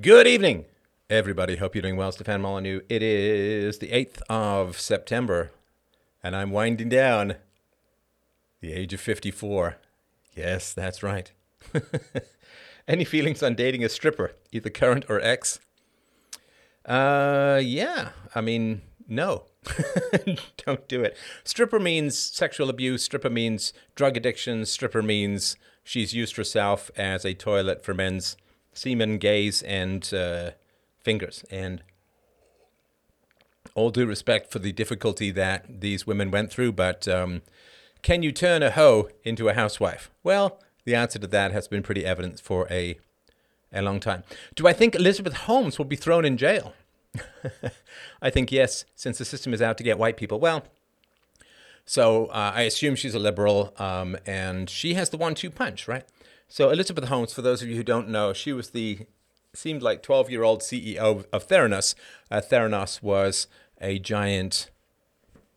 Good evening, everybody. Hope you're doing well. Stefan Molyneux. It is the 8th of September, and I'm winding down the age of 54. Yes, that's right. Any feelings on dating a stripper, either current or ex? Uh, yeah. I mean, no. Don't do it. Stripper means sexual abuse. Stripper means drug addiction. Stripper means she's used herself as a toilet for men's semen, gaze, and uh, fingers. And all due respect for the difficulty that these women went through, but um, can you turn a hoe into a housewife? Well, the answer to that has been pretty evident for a a long time. Do I think Elizabeth Holmes will be thrown in jail? I think yes, since the system is out to get white people. Well, so uh, I assume she's a liberal, um, and she has the one-two punch, right? So Elizabeth Holmes, for those of you who don't know, she was the seemed like 12-year-old CEO of Theranos. Uh, Theranos was a giant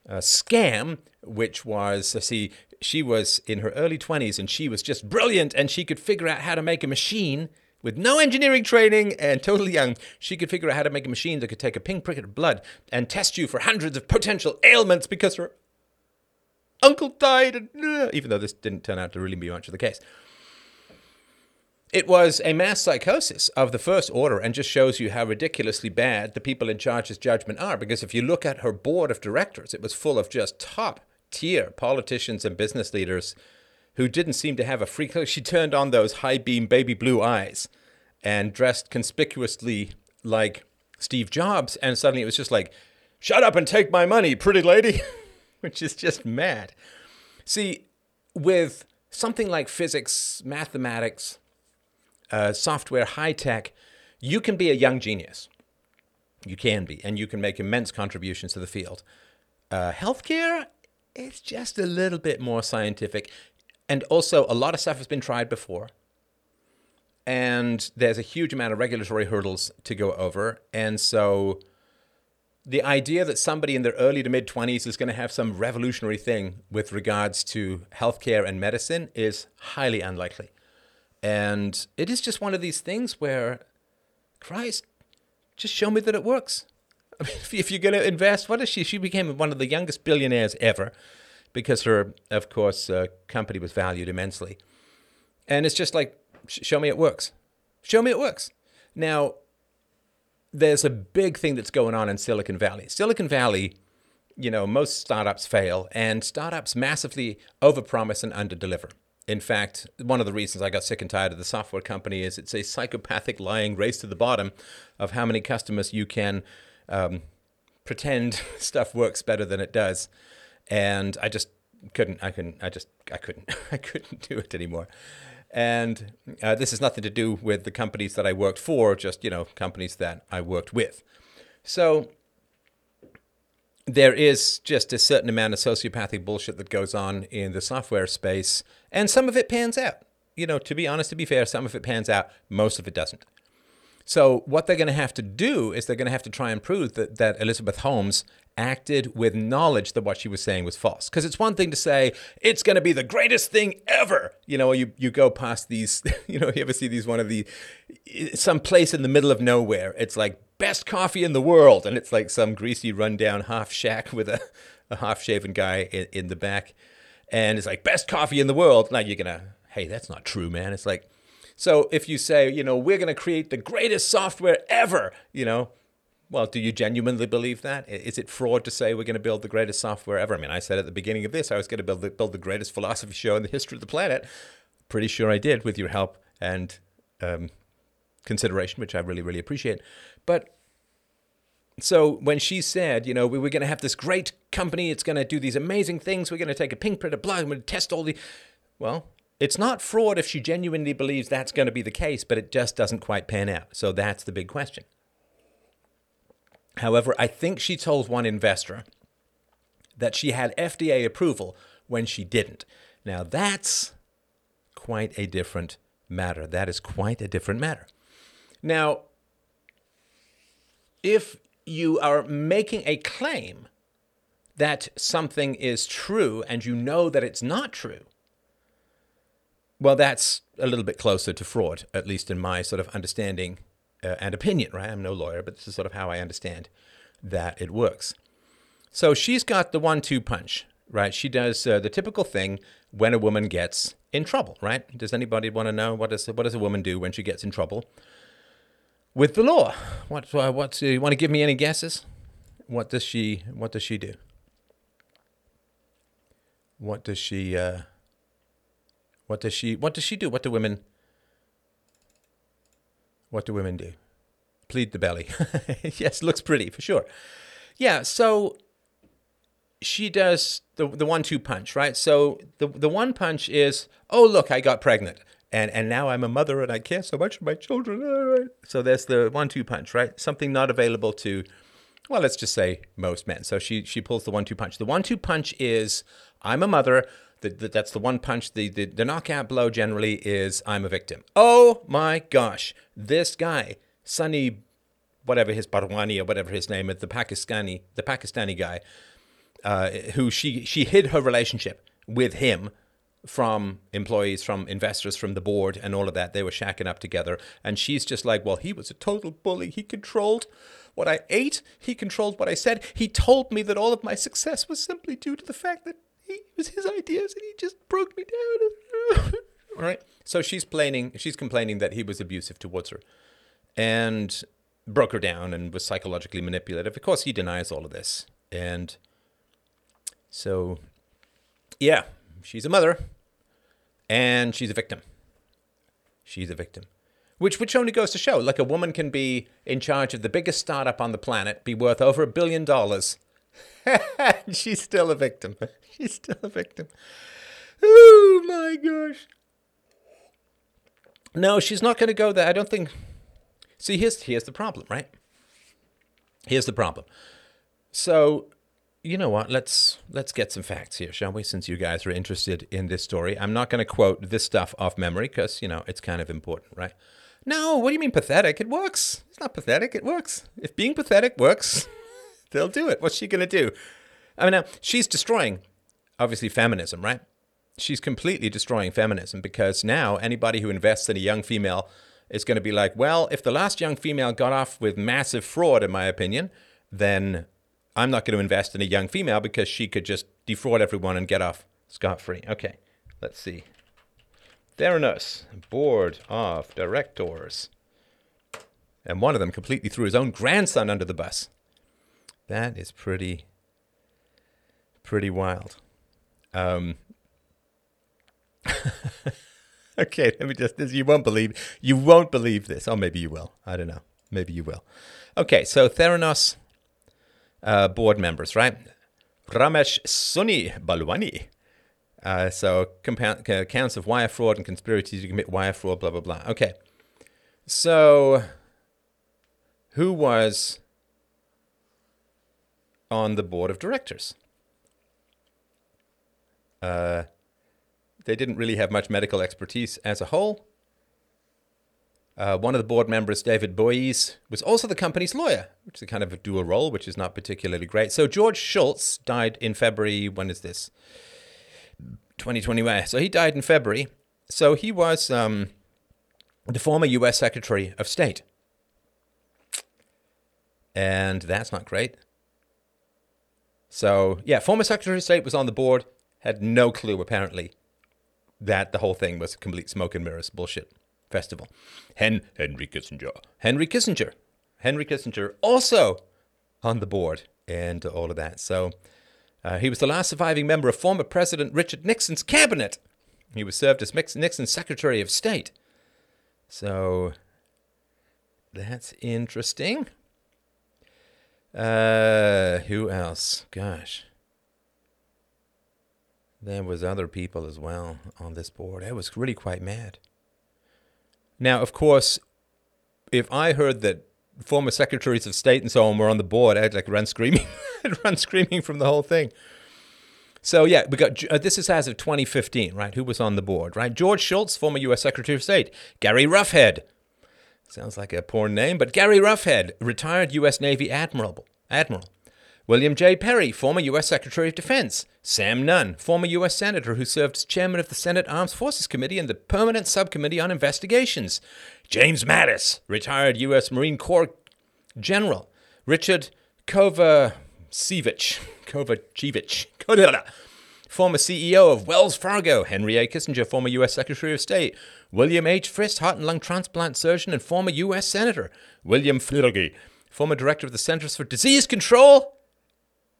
uh, scam, which was, uh, see, she was in her early 20s and she was just brilliant and she could figure out how to make a machine with no engineering training and totally young. She could figure out how to make a machine that could take a pinprick of blood and test you for hundreds of potential ailments because her uncle died, and, uh, even though this didn't turn out to really be much of the case. It was a mass psychosis of the first order and just shows you how ridiculously bad the people in charge's judgment are. Because if you look at her board of directors, it was full of just top tier politicians and business leaders who didn't seem to have a free. She turned on those high beam baby blue eyes and dressed conspicuously like Steve Jobs. And suddenly it was just like, shut up and take my money, pretty lady, which is just mad. See, with something like physics, mathematics, software, high tech, you can be a young genius. You can be, and you can make immense contributions to the field. Uh, healthcare, it's just a little bit more scientific. And also, a lot of stuff has been tried before. And there's a huge amount of regulatory hurdles to go over. And so, the idea that somebody in their early to mid 20s is going to have some revolutionary thing with regards to healthcare and medicine is highly unlikely. And it is just one of these things where, Christ, just show me that it works. I mean, if you're going to invest, what is she? She became one of the youngest billionaires ever because her, of course, uh, company was valued immensely. And it's just like, show me it works. Show me it works. Now, there's a big thing that's going on in Silicon Valley. Silicon Valley, you know, most startups fail, and startups massively overpromise and underdeliver. In fact, one of the reasons I got sick and tired of the software company is it's a psychopathic lying race to the bottom of how many customers you can um, pretend stuff works better than it does. And I just couldn't, I couldn't, I just, I couldn't, I couldn't do it anymore. And uh, this has nothing to do with the companies that I worked for, just, you know, companies that I worked with. So there is just a certain amount of sociopathic bullshit that goes on in the software space, and some of it pans out. You know, to be honest, to be fair, some of it pans out, most of it doesn't. So, what they're going to have to do is they're going to have to try and prove that, that Elizabeth Holmes acted with knowledge that what she was saying was false. Because it's one thing to say, it's going to be the greatest thing ever. You know, you, you go past these, you know, you ever see these one of the, some place in the middle of nowhere. It's like best coffee in the world. And it's like some greasy, rundown half shack with a, a half shaven guy in, in the back. And it's like, best coffee in the world. Now you're going to, hey, that's not true, man. It's like, so if you say, you know, we're going to create the greatest software ever, you know, well, do you genuinely believe that? Is it fraud to say we're going to build the greatest software ever? I mean, I said at the beginning of this I was going to build the, build the greatest philosophy show in the history of the planet. Pretty sure I did with your help and um, consideration, which I really, really appreciate. But so when she said, you know, we were going to have this great company, it's going to do these amazing things, we're going to take a pink print of blood, we're going to test all the. Well, it's not fraud if she genuinely believes that's going to be the case, but it just doesn't quite pan out. So that's the big question. However, I think she told one investor that she had FDA approval when she didn't. Now, that's quite a different matter. That is quite a different matter. Now, if you are making a claim that something is true and you know that it's not true, well, that's a little bit closer to fraud, at least in my sort of understanding uh, and opinion, right? I'm no lawyer, but this is sort of how I understand that it works. So she's got the one two punch, right? She does uh, the typical thing when a woman gets in trouble, right? Does anybody want to know what does what does a woman do when she gets in trouble with the law? What uh, what uh, you want to give me any guesses? What does she what does she do? What does she uh, what does she what does she do? What do women what do women do? Plead the belly. yes, looks pretty for sure. Yeah, so she does the the one two punch, right? So the the one punch is, oh look, I got pregnant. And, and now I'm a mother and I care so much for my children. So there's the one two punch, right? Something not available to well, let's just say most men. So she she pulls the one two punch. The one two punch is I'm a mother. The, the, that's the one punch. The, the the knockout blow generally is I'm a victim. Oh my gosh, this guy, Sunny, whatever his Barwani or whatever his name is, the Pakistani the Pakistani guy, uh, who she she hid her relationship with him from employees, from investors, from the board, and all of that. They were shacking up together, and she's just like, well, he was a total bully. He controlled what I ate. He controlled what I said. He told me that all of my success was simply due to the fact that it was his ideas, and he just broke me down. all right. So she's complaining. She's complaining that he was abusive towards her, and broke her down and was psychologically manipulative. Of course, he denies all of this, and so yeah, she's a mother and she's a victim. She's a victim. Which, which only goes to show like a woman can be in charge of the biggest startup on the planet, be worth over a billion dollars. she's still a victim. She's still a victim. Oh my gosh. No, she's not going to go there. I don't think. See, here's here's the problem, right? Here's the problem. So you know what? Let's let's get some facts here, shall we? Since you guys are interested in this story, I'm not going to quote this stuff off memory because you know it's kind of important, right? No, what do you mean pathetic? It works. It's not pathetic. It works. If being pathetic works, they'll do it. What's she going to do? I mean, now she's destroying, obviously, feminism, right? She's completely destroying feminism because now anybody who invests in a young female is going to be like, well, if the last young female got off with massive fraud, in my opinion, then I'm not going to invest in a young female because she could just defraud everyone and get off scot free. Okay, let's see. Theranos, board of directors. And one of them completely threw his own grandson under the bus. That is pretty, pretty wild. Um, okay, let me just, you won't believe, you won't believe this. Oh, maybe you will. I don't know. Maybe you will. Okay, so Theranos uh, board members, right? Ramesh Sunny Balwani. Uh, so compound, counts of wire fraud and conspiracies to commit wire fraud, blah blah blah. Okay, so who was on the board of directors? Uh, they didn't really have much medical expertise as a whole. Uh, one of the board members, David Boies, was also the company's lawyer, which is a kind of a dual role, which is not particularly great. So George Shultz died in February. When is this? 2021. So he died in February. So he was um, the former U.S. Secretary of State. And that's not great. So, yeah, former Secretary of State was on the board, had no clue, apparently, that the whole thing was a complete smoke and mirrors bullshit festival. Hen- Henry Kissinger. Henry Kissinger. Henry Kissinger also on the board and all of that. So uh, he was the last surviving member of former President Richard Nixon's cabinet. He was served as Nixon's Secretary of State. So that's interesting. Uh, who else? Gosh. There was other people as well on this board. I was really quite mad. Now, of course, if I heard that former secretaries of state and so on were on the board, I'd like run screaming, I'd run screaming from the whole thing. So yeah, we got uh, this is as of 2015, right? Who was on the board, right? George Shultz, former U.S. Secretary of State. Gary Roughead, sounds like a porn name, but Gary Roughead, retired U.S. Navy admiral. Admiral. William J. Perry, former U.S. Secretary of Defense. Sam Nunn, former U.S. Senator who served as chairman of the Senate Armed Forces Committee and the Permanent Subcommittee on Investigations. James Mattis, retired U.S. Marine Corps general. Richard Kovacevic, Kovacevic, former CEO of Wells Fargo. Henry A. Kissinger, former U.S. Secretary of State. William H. Frist, heart and lung transplant surgeon and former U.S. Senator. William Foege, former director of the Centers for Disease Control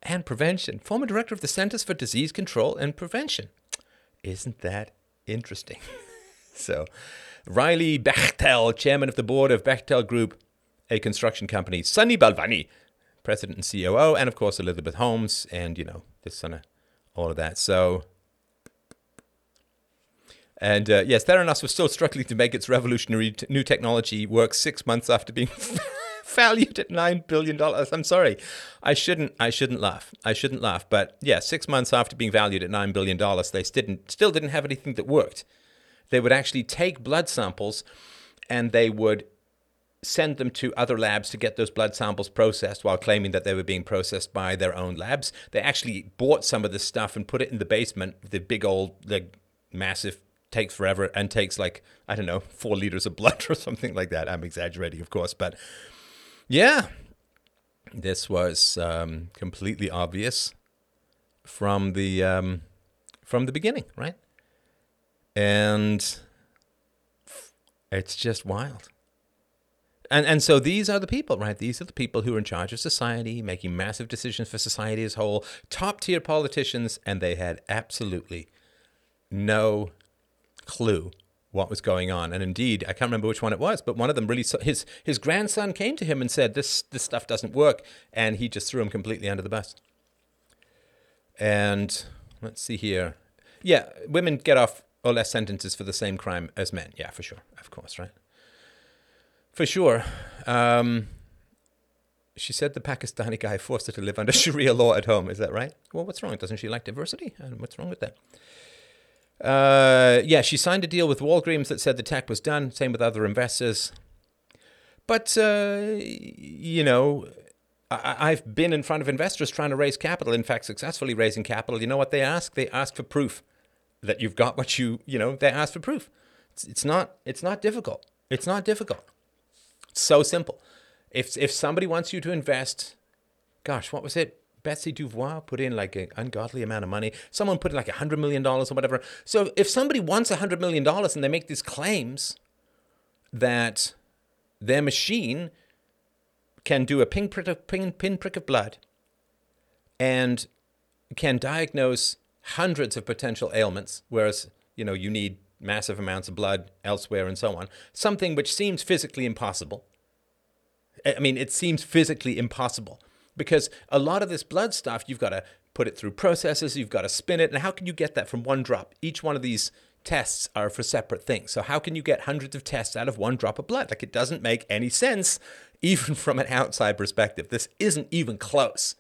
and Prevention. Former director of the Centers for Disease Control and Prevention. Isn't that interesting? so, Riley Bechtel, chairman of the board of Bechtel Group, a construction company. Sunny Balwani, president and COO, and of course Elizabeth Holmes, and you know this kind of all of that. So, and uh, yes, Theranos was still struggling to make its revolutionary t- new technology work six months after being valued at nine billion dollars. I'm sorry, I shouldn't. I shouldn't laugh. I shouldn't laugh. But yeah, six months after being valued at nine billion dollars, they didn't still didn't have anything that worked. They would actually take blood samples, and they would send them to other labs to get those blood samples processed while claiming that they were being processed by their own labs. They actually bought some of this stuff and put it in the basement, the big old, the massive, takes forever and takes like, I don't know, four liters of blood or something like that. I'm exaggerating, of course. But yeah, this was um, completely obvious from the um, from the beginning, right? And it's just wild and and so these are the people, right? These are the people who are in charge of society, making massive decisions for society as a whole, top tier politicians, and they had absolutely no clue what was going on. And indeed, I can't remember which one it was, but one of them really his his grandson came to him and said, "This this stuff doesn't work," and he just threw him completely under the bus. And let's see here, yeah, women get off or less sentences for the same crime as men. Yeah, for sure, of course, right. For sure. Um, she said the Pakistani guy forced her to live under Sharia law at home. Is that right? Well, what's wrong? Doesn't she like diversity? And what's wrong with that? Uh, yeah, she signed a deal with Walgreens that said the tech was done. Same with other investors. But, uh, you know, I- have been in front of investors trying to raise capital, in fact, successfully raising capital. You know what they ask? They ask for proof that you've got what you, you know, they ask for proof. It's, it's not, it's not difficult. It's not difficult. It's so simple. If if somebody wants you to invest, gosh, what was it? Betsy DeVos put in like an ungodly amount of money. Someone put in like a hundred million dollars or whatever. So if somebody wants a hundred million dollars and they make these claims that their machine can do a pinprick of, pin, prick of blood and can diagnose hundreds of potential ailments, whereas you know you need massive amounts of blood elsewhere and so on, something which seems physically impossible. I mean, it seems physically impossible because a lot of this blood stuff, you've got to put it through processes, you've got to spin it. And how can you get that from one drop? Each one of these tests are for separate things. So, how can you get hundreds of tests out of one drop of blood? Like, it doesn't make any sense, even from an outside perspective. This isn't even close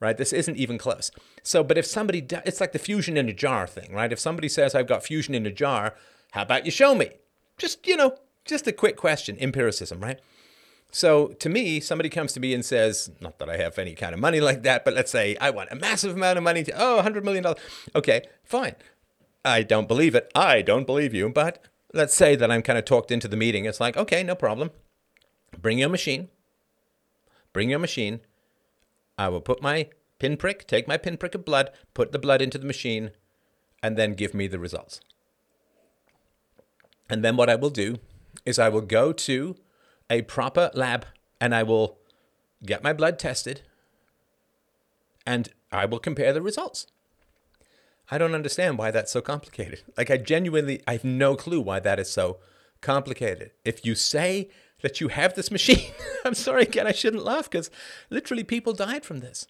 right? This isn't even close. So, but if somebody, it's like the fusion in a jar thing, right? If somebody says, I've got fusion in a jar, how about you show me? Just, you know, just a quick question, empiricism, right? So to me, somebody comes to me and says, not that I have any kind of money like that, but let's say I want a massive amount of money to, oh, $100 million. Okay, fine. I don't believe it. I don't believe you. But let's say that I'm kind of talked into the meeting. It's like, okay, no problem. Bring your machine. Bring your machine. I will put my pinprick, take my pinprick of blood, put the blood into the machine, and then give me the results. And then what I will do is I will go to a proper lab and I will get my blood tested and I will compare the results. I don't understand why that's so complicated. Like, I genuinely, I have no clue why that is so complicated. If you say that you have this machine. I'm sorry, again, I shouldn't laugh because literally people died from this.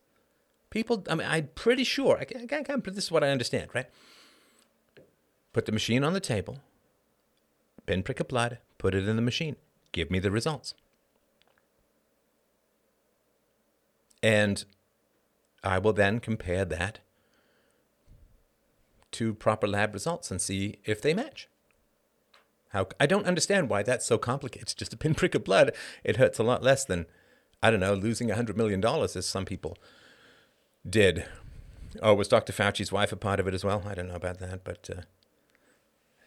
People, I mean, I'm pretty sure, I can't, I can't, this is what I understand, right? Put the machine on the table, pinprick of blood, put it in the machine, give me the results. And I will then compare that to proper lab results and see if they match. How I don't understand why that's so complicated. It's just a pinprick of blood. It hurts a lot less than I don't know, losing $100 million as some people did. Oh, was Dr. Fauci's wife a part of it as well? I don't know about that, but uh,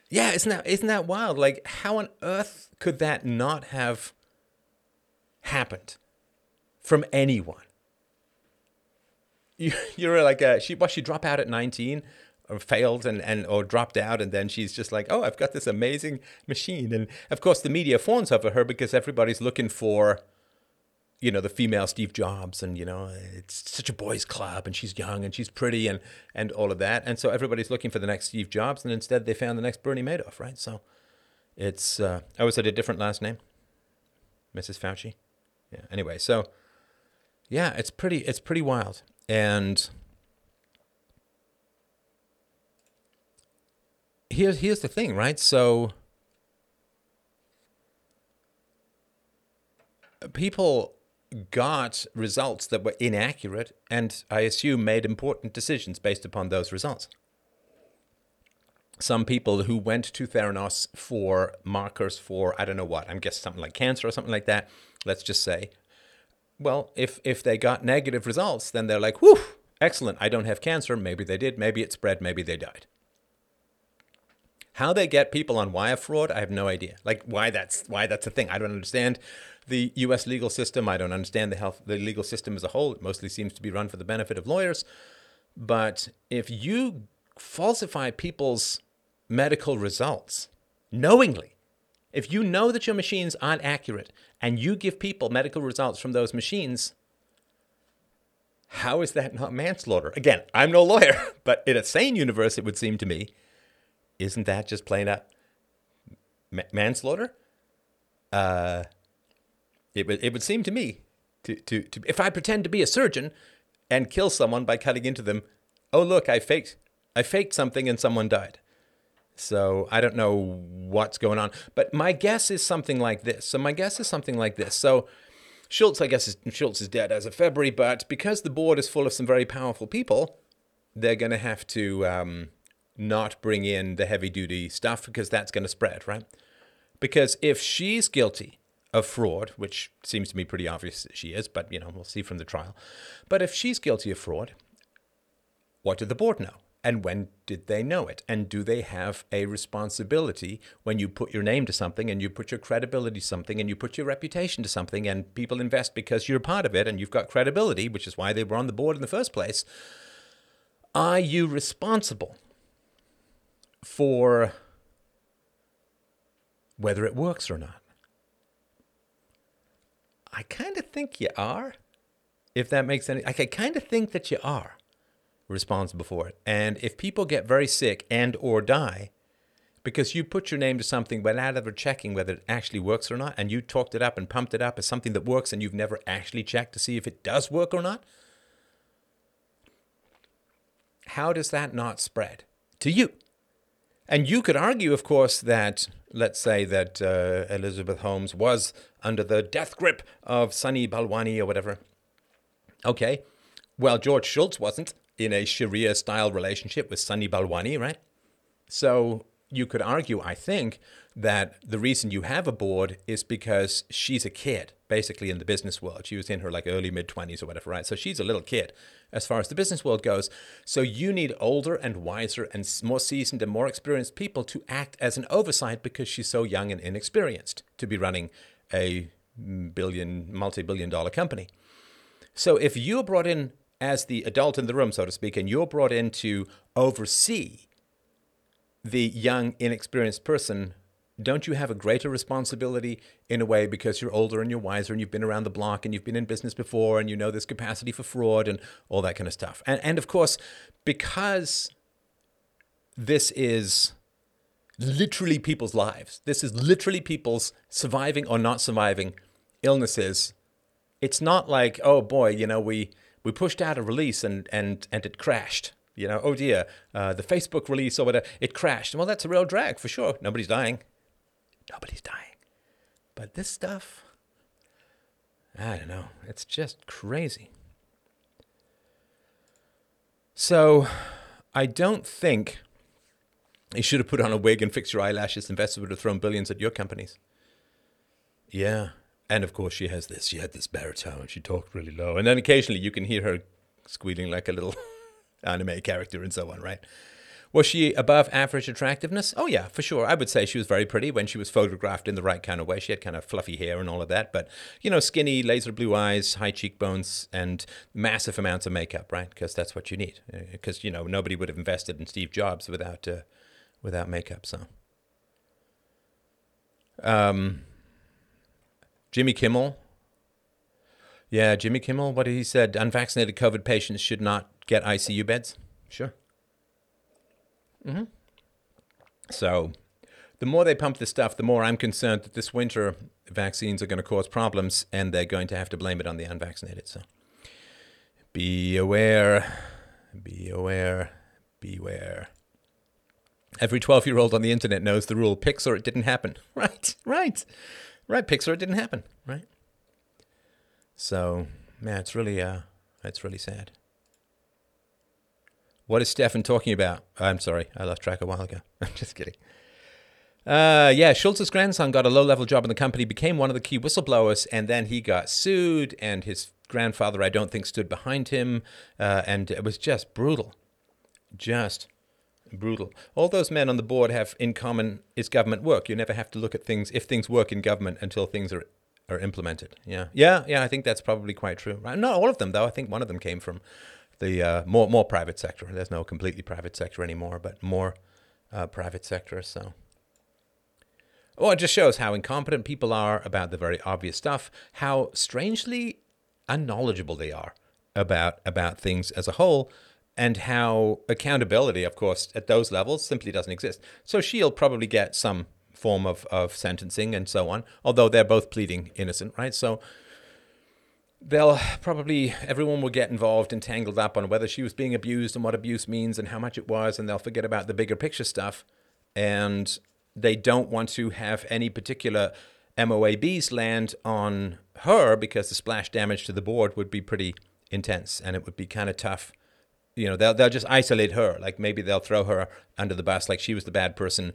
yeah, isn't that isn't that wild? Like, how on earth could that not have happened from anyone? You, you're like, a, she, what, she drop out at 19 or failed and, and or dropped out and then she's just like oh i've got this amazing machine and of course the media fawns over her because everybody's looking for you know the female steve jobs and you know it's such a boys club and she's young and she's pretty and and all of that. And so everybody's looking for the next steve jobs and instead they found the next bernie madoff right? So it's uh oh is it a different last name. Mrs fauci. Yeah anyway so yeah it's pretty it's pretty wild. And here's here's the thing, right? So people got results that were inaccurate and I assume made important decisions based upon those results. Some people who went to Theranos for markers for I don't know what, I'm guessing something like cancer or something like that, let's just say. Well, if if they got negative results, then they're like, whew, excellent, I don't have cancer. Maybe they did, maybe it spread, maybe they died. How they get people on wire fraud, I have no idea. Like why that's why that's a thing. I don't understand the U.S. legal system. I don't understand the health the legal system as a whole. It mostly seems to be run for the benefit of lawyers. But if you falsify people's medical results knowingly, if you know that your machines aren't accurate and you give people medical results from those machines, how is that not manslaughter? Again, I'm no lawyer, but in a sane universe, it would seem to me isn't that just plain out manslaughter? Uh, it would it would seem to me to, to to if I pretend to be a surgeon and kill someone by cutting into them, oh look, I faked I faked something and someone died. So I don't know what's going on, but my guess is something like this. So my guess is something like this. So Shultz, I guess, is, Shultz is dead as of February, but because the board is full of some very powerful people, they're going to have to um, not bring in the heavy duty stuff because that's going to spread, right? Because if she's guilty of fraud, which seems to me pretty obvious that she is, but you know, we'll see from the trial. But if she's guilty of fraud, what did the board know? And when did they know it? And do they have a responsibility when you put your name to something and you put your credibility to something and you put your reputation to something and people invest because you're part of it and you've got credibility, which is why they were on the board in the first place? Are you responsible for whether it works or not. I kind of think you are, if that makes any. I kind of think that you are responsible for it. And if people get very sick and or die because you put your name to something without ever checking whether it actually works or not, and you talked it up and pumped it up as something that works, and you've never actually checked to see if it does work or not, how does that not spread to you? And you could argue, of course, that let's say that uh, Elizabeth Holmes was under the death grip of Sunny Balwani or whatever. Okay, well, George Shultz wasn't in a Sharia style relationship with Sunny Balwani, right? So you could argue, I think, that the reason you have a board is because she's a kid, basically, in the business world. She was in her like early mid 20s or whatever, right? So she's a little kid as far as the business world goes. So you need older and wiser and more seasoned and more experienced people to act as an oversight because she's so young and inexperienced to be running a billion, multi billion dollar company. So if you're brought in as the adult in the room, so to speak, and you're brought in to oversee the young, inexperienced person, don't you have a greater responsibility in a way because you're older and you're wiser and you've been around the block and you've been in business before and you know there's capacity for fraud and all that kind of stuff? And, and of course, because this is literally people's lives, this is literally people's surviving or not surviving illnesses. It's not like, oh boy, you know, we, we pushed out a release and, and, and it crashed you know, oh dear, uh, the Facebook release or whatever, it crashed. Well, that's a real drag for sure. Nobody's dying. Nobody's dying. But this stuff, I don't know. It's just crazy. So I don't think you should have put on a wig and fixed your eyelashes. Investors would have thrown billions at your companies. Yeah. And of course, she has this. She had this baritone. She talked really low, and then occasionally you can hear her squealing like a little anime character and so on, right? Was she above average attractiveness? Oh, yeah, for sure. I would say she was very pretty when she was photographed in the right kind of way. She had kind of fluffy hair and all of that, but, you know, skinny, laser blue eyes, high cheekbones, and massive amounts of makeup, right? Because that's what you need. Because, uh, you know, nobody would have invested in Steve Jobs without, uh, without makeup, so. Um, Jimmy Kimmel. Yeah, Jimmy Kimmel, what he said, unvaccinated COVID patients should not get ICU beds. Sure. Mm-hmm. So, the more they pump this stuff, the more I'm concerned that this winter vaccines are going to cause problems and they're going to have to blame it on the unvaccinated. So, be aware, be aware, beware. Every 12 year old on the internet knows the rule pics or it didn't happen. Right, right, right. Pics or it didn't happen. Right. So, man, it's really, uh, it's really sad. What is Stefan talking about? I'm sorry, I lost track a while ago. I'm just kidding. Uh, yeah, Shultz's grandson got a low level job in the company, became one of the key whistleblowers, and then he got sued, and his grandfather, I don't think, stood behind him. Uh, and it was just brutal. Just brutal. All those men on the board have in common is government work. You never have to look at things, if things work in government, until things are, are implemented. Yeah. Yeah, yeah, I think that's probably quite true. Right? Not all of them, though. I think one of them came from the uh, more more private sector. There's no completely private sector anymore, but more uh, private sector. So, oh, it just shows how incompetent people are about the very obvious stuff. How strangely unknowledgeable they are about about things as a whole, and how accountability, of course, at those levels simply doesn't exist. So she'll probably get some form of, of sentencing and so on, although they're both pleading innocent, right? So they'll probably everyone will get involved and tangled up on whether she was being abused and what abuse means and how much it was and they'll forget about the bigger picture stuff. And they don't want to have any particular MOABs land on her because the splash damage to the board would be pretty intense and it would be kind of tough. You know they'll they'll just isolate her. Like maybe they'll throw her under the bus like she was the bad person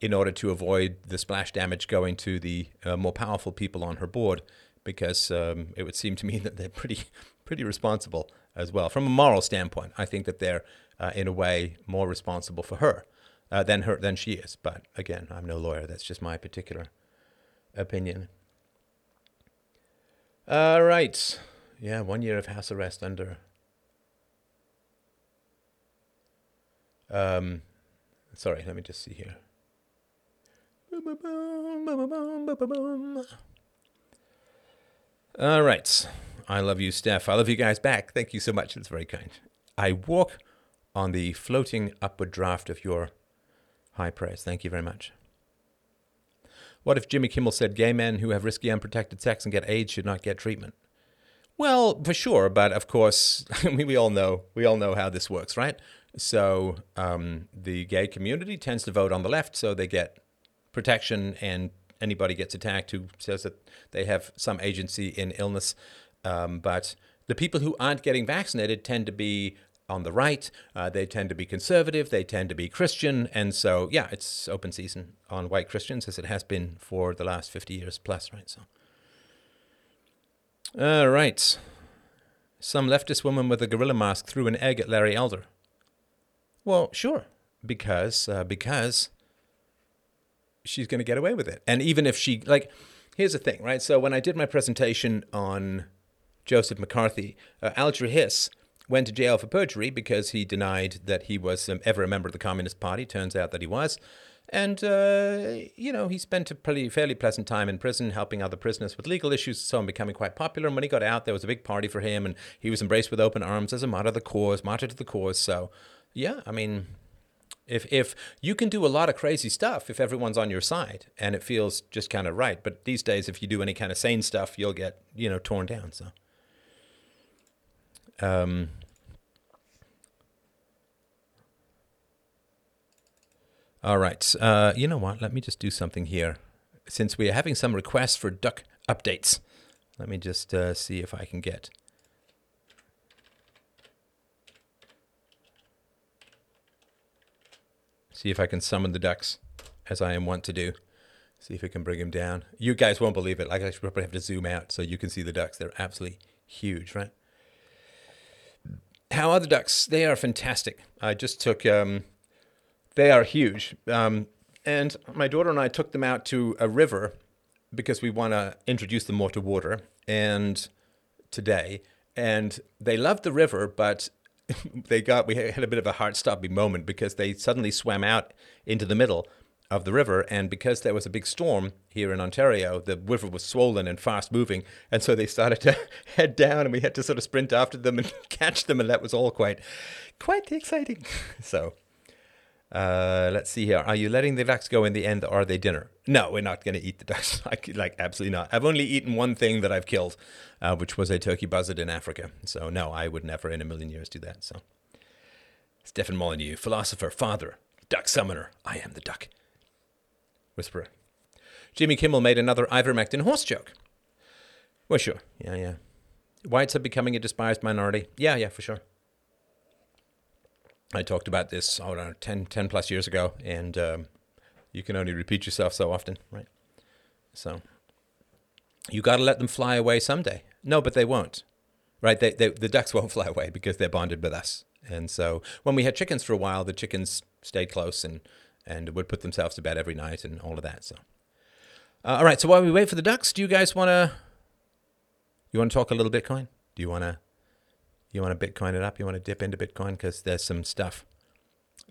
in order to avoid the splash damage going to the uh, more powerful people on her board because um, it would seem to me that they're pretty pretty responsible as well from a moral standpoint. I think that they're uh, in a way more responsible for her uh, than her than she is. But again, I'm no lawyer. That's just my particular opinion. All right, yeah, one year of house arrest under. Um, sorry, let me just see here. All right. I love you, Steph. I love you guys back. Thank you so much. It's very kind. I walk on the floating upward draft of your high praise. Thank you very much. What if Jimmy Kimmel said gay men who have risky unprotected sex and get AIDS should not get treatment? Well, for sure, but of course, we, we all know we all know how this works, right? So um, the gay community tends to vote on the left, so they get protection and anybody gets attacked who says that they have some agency in illness. Um, but the people who aren't getting vaccinated tend to be on the right. Uh, they tend to be conservative. They tend to be Christian. And so, yeah, it's open season on white Christians as it has been for the last 50 years plus, right? So, all right. Some leftist woman with a gorilla mask threw an egg at Larry Elder. Well, sure, because uh, because she's going to get away with it. And even if she, like, here's the thing, right? So when I did my presentation on Joseph McCarthy, uh, Alger Hiss went to jail for perjury because he denied that he was um, ever a member of the Communist Party. Turns out that he was. And, uh, you know, he spent a pretty, fairly pleasant time in prison helping other prisoners with legal issues, so on becoming quite popular. And when he got out, there was a big party for him, and he was embraced with open arms as a martyr of the cause, martyr to the cause. So, yeah, I mean, if if you can do a lot of crazy stuff if everyone's on your side and it feels just kind of right, but these days if you do any kind of sane stuff, you'll get you know torn down. So, um, all right. Uh, you know what? Let me just do something here. Since we are having some requests for duck updates, let me just uh, see if I can get see if I can summon the ducks as I am wont to do. See if we can bring him down. You guys won't believe it. Like I probably have to zoom out so you can see the ducks. They're absolutely huge, right? How are the ducks? They are fantastic. I just took. Um, they are huge, um, and my daughter and I took them out to a river because we want to introduce them more to water. And today, and they loved the river, but they got we had a bit of a heart stopping moment because they suddenly swam out into the middle of the river, and because there was a big storm here in Ontario, the river was swollen and fast moving, and so they started to head down, and we had to sort of sprint after them and catch them, and that was all quite, quite exciting. So, uh, let's see here. Are you letting the ducks go in the end, or are they dinner? No, we're not going to eat the ducks. like, like absolutely not. I've only eaten one thing that I've killed, uh, which was a turkey buzzard in Africa. So no, I would never in a million years do that. So, Stefan Molyneux, philosopher, father, duck summoner. I am the duck. Whisperer. Jimmy Kimmel made another ivermectin horse joke. Well, sure. Yeah, yeah. Whites are becoming a despised minority. Yeah, yeah, for sure. I talked about this, I don't know, 10, 10 plus years ago, and um, you can only repeat yourself so often, right? So you got to let them fly away someday. No, but they won't, right? They, they, the ducks won't fly away because they're bonded with us. And so when we had chickens for a while, the chickens stayed close and and would put themselves to bed every night and all of that. So, uh, all right. So while we wait for the ducks, do you guys want to? You want to talk a little Bitcoin? Do you want to? You want to Bitcoin it up? You want to dip into Bitcoin because there's some stuff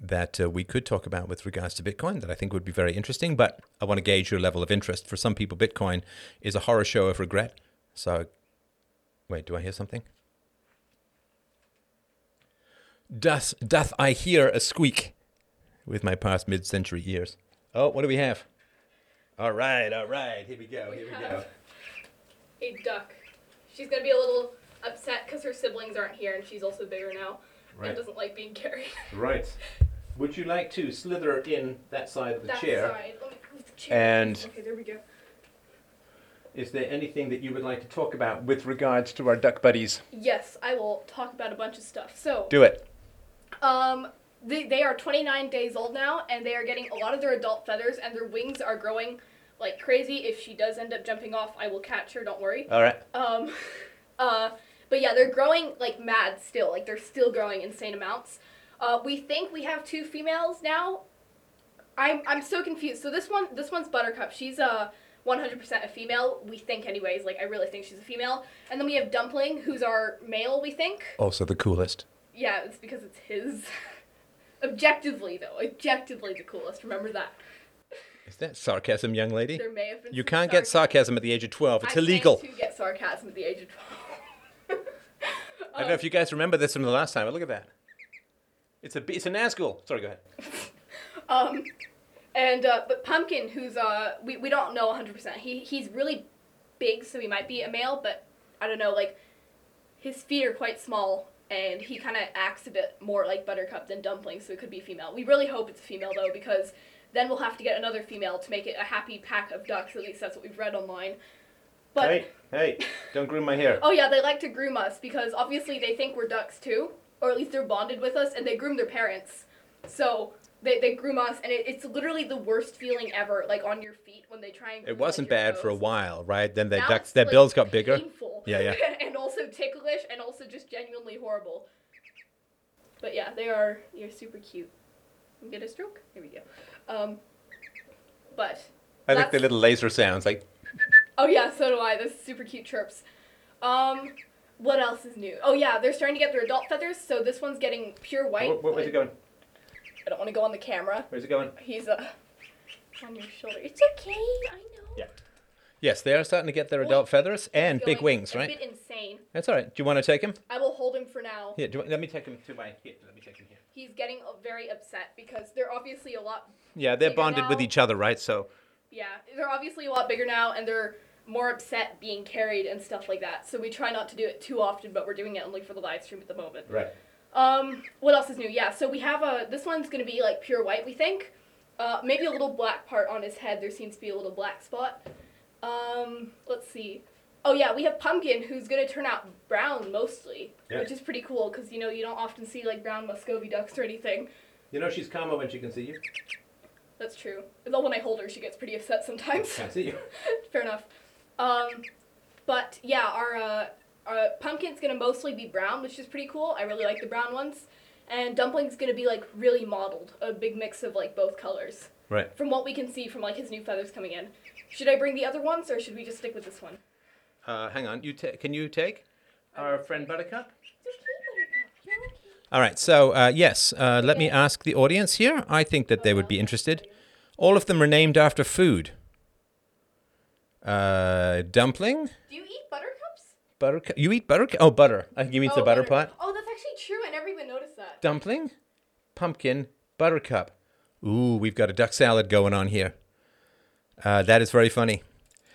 that uh, we could talk about with regards to Bitcoin that I think would be very interesting. But I want to gauge your level of interest. For some people, Bitcoin is a horror show of regret. So, wait, do I hear something? Doth doth I hear a squeak? with my past mid century ears. Oh, what do we have? All right, all right. Here we go. Here we, we go. A duck. She's going to be a little upset because her siblings aren't here and she's also bigger now right. and doesn't like being carried. Right. Would you like to slither in that side of the that chair? Side. Let me move the chair. And okay, there we go. Is there anything that you would like to talk about with regards to our duck buddies? Yes, I will talk about a bunch of stuff. So do it. Um, they, they are 29 days old now, and they are getting a lot of their adult feathers, and their wings are growing like crazy. If she does end up jumping off, I will catch her. Don't worry. All right. Um, uh, but yeah, they're growing like mad still. Like they're still growing insane amounts. Uh, we think we have two females now. I'm I'm so confused. So this one this one's Buttercup. She's a 100% a female. We think anyways. Like I really think she's a female. And then we have Dumpling, who's our male. We think. Also the coolest. Yeah, it's because it's his. Objectively, though, objectively the coolest. Remember that. Is that sarcasm, young lady? There may have been. You can't get sarcasm at the age of twelve. It's I illegal. to get sarcasm at the age of twelve. I don't know if you guys remember this from the last time, but look at that. It's a it's a Nazgul. Sorry, go ahead. um, and uh, but Pumpkin, who's uh, we, we don't know 100. percent He he's really big, so he might be a male, but I don't know. Like his feet are quite small, and he kind of acts a bit more like Buttercup than Dumpling, so it could be female. We really hope it's a female though, because then we'll have to get another female to make it a happy pack of ducks. At least that's what we've read online. But hey, hey, don't groom my hair. oh yeah, they like to groom us because obviously they think we're ducks too, or at least they're bonded with us, and they groom their parents. So they, they groom us, and it, it's literally the worst feeling ever, like on your feet when they try and. It wasn't bad toes. for a while, right? Then the now ducks, their like, bills got bigger. Painful. Yeah, yeah. and also ticklish, and also just genuinely horrible. But yeah, they are. You're super cute. Get a stroke. Here we go. Um, but. I like the little laser sounds, like. Oh yeah, so do I. Those super cute chirps. Um, what else is new? Oh yeah, they're starting to get their adult feathers. So this one's getting pure white. Where, where, where's it going? I don't want to go on the camera. Where's it going? He's uh, on your shoulder. It's okay. I know. Yeah. Yes, they are starting to get their adult feathers and big wings, right? A bit insane. That's all right. Do you want to take him? I will hold him for now. Here, you, let me take him to my. Here, let me take him here. He's getting very upset because they're obviously a lot. Yeah, they're bonded now. with each other, right? So. Yeah, they're obviously a lot bigger now, and they're more upset being carried and stuff like that. So we try not to do it too often, but we're doing it only for the live stream at the moment. Right. Um, what else is new? Yeah, so we have a. This one's gonna be like pure white, we think. Uh, maybe a little black part on his head. There seems to be a little black spot. Um, let's see. Oh yeah, we have Pumpkin, who's gonna turn out brown mostly, yeah. which is pretty cool because you know you don't often see like brown Muscovy ducks or anything. You know she's calmer when she can see you. That's true. Though when I hold her, she gets pretty upset sometimes. Can't see you. Fair enough. Um, but yeah, our uh, our pumpkin's gonna mostly be brown, which is pretty cool. I really like the brown ones. And dumpling's gonna be like really mottled, a big mix of like both colors. Right. From what we can see from like his new feathers coming in. Should I bring the other ones or should we just stick with this one? Uh, hang on. You ta- can you take our friend Buttercup? It's okay, Buttercup. You're okay. All right. So uh, yes, uh, let me ask the audience here. I think that they would be interested. All of them are named after food. Uh, dumpling, Do you eat buttercups? buttercup. You eat butter? Oh, butter. I think you mean the Oh, butter pot. Oh, that's actually true. I never even noticed that. Dumpling, pumpkin, buttercup. Ooh, we've got a duck salad going on here. Uh, that is very funny.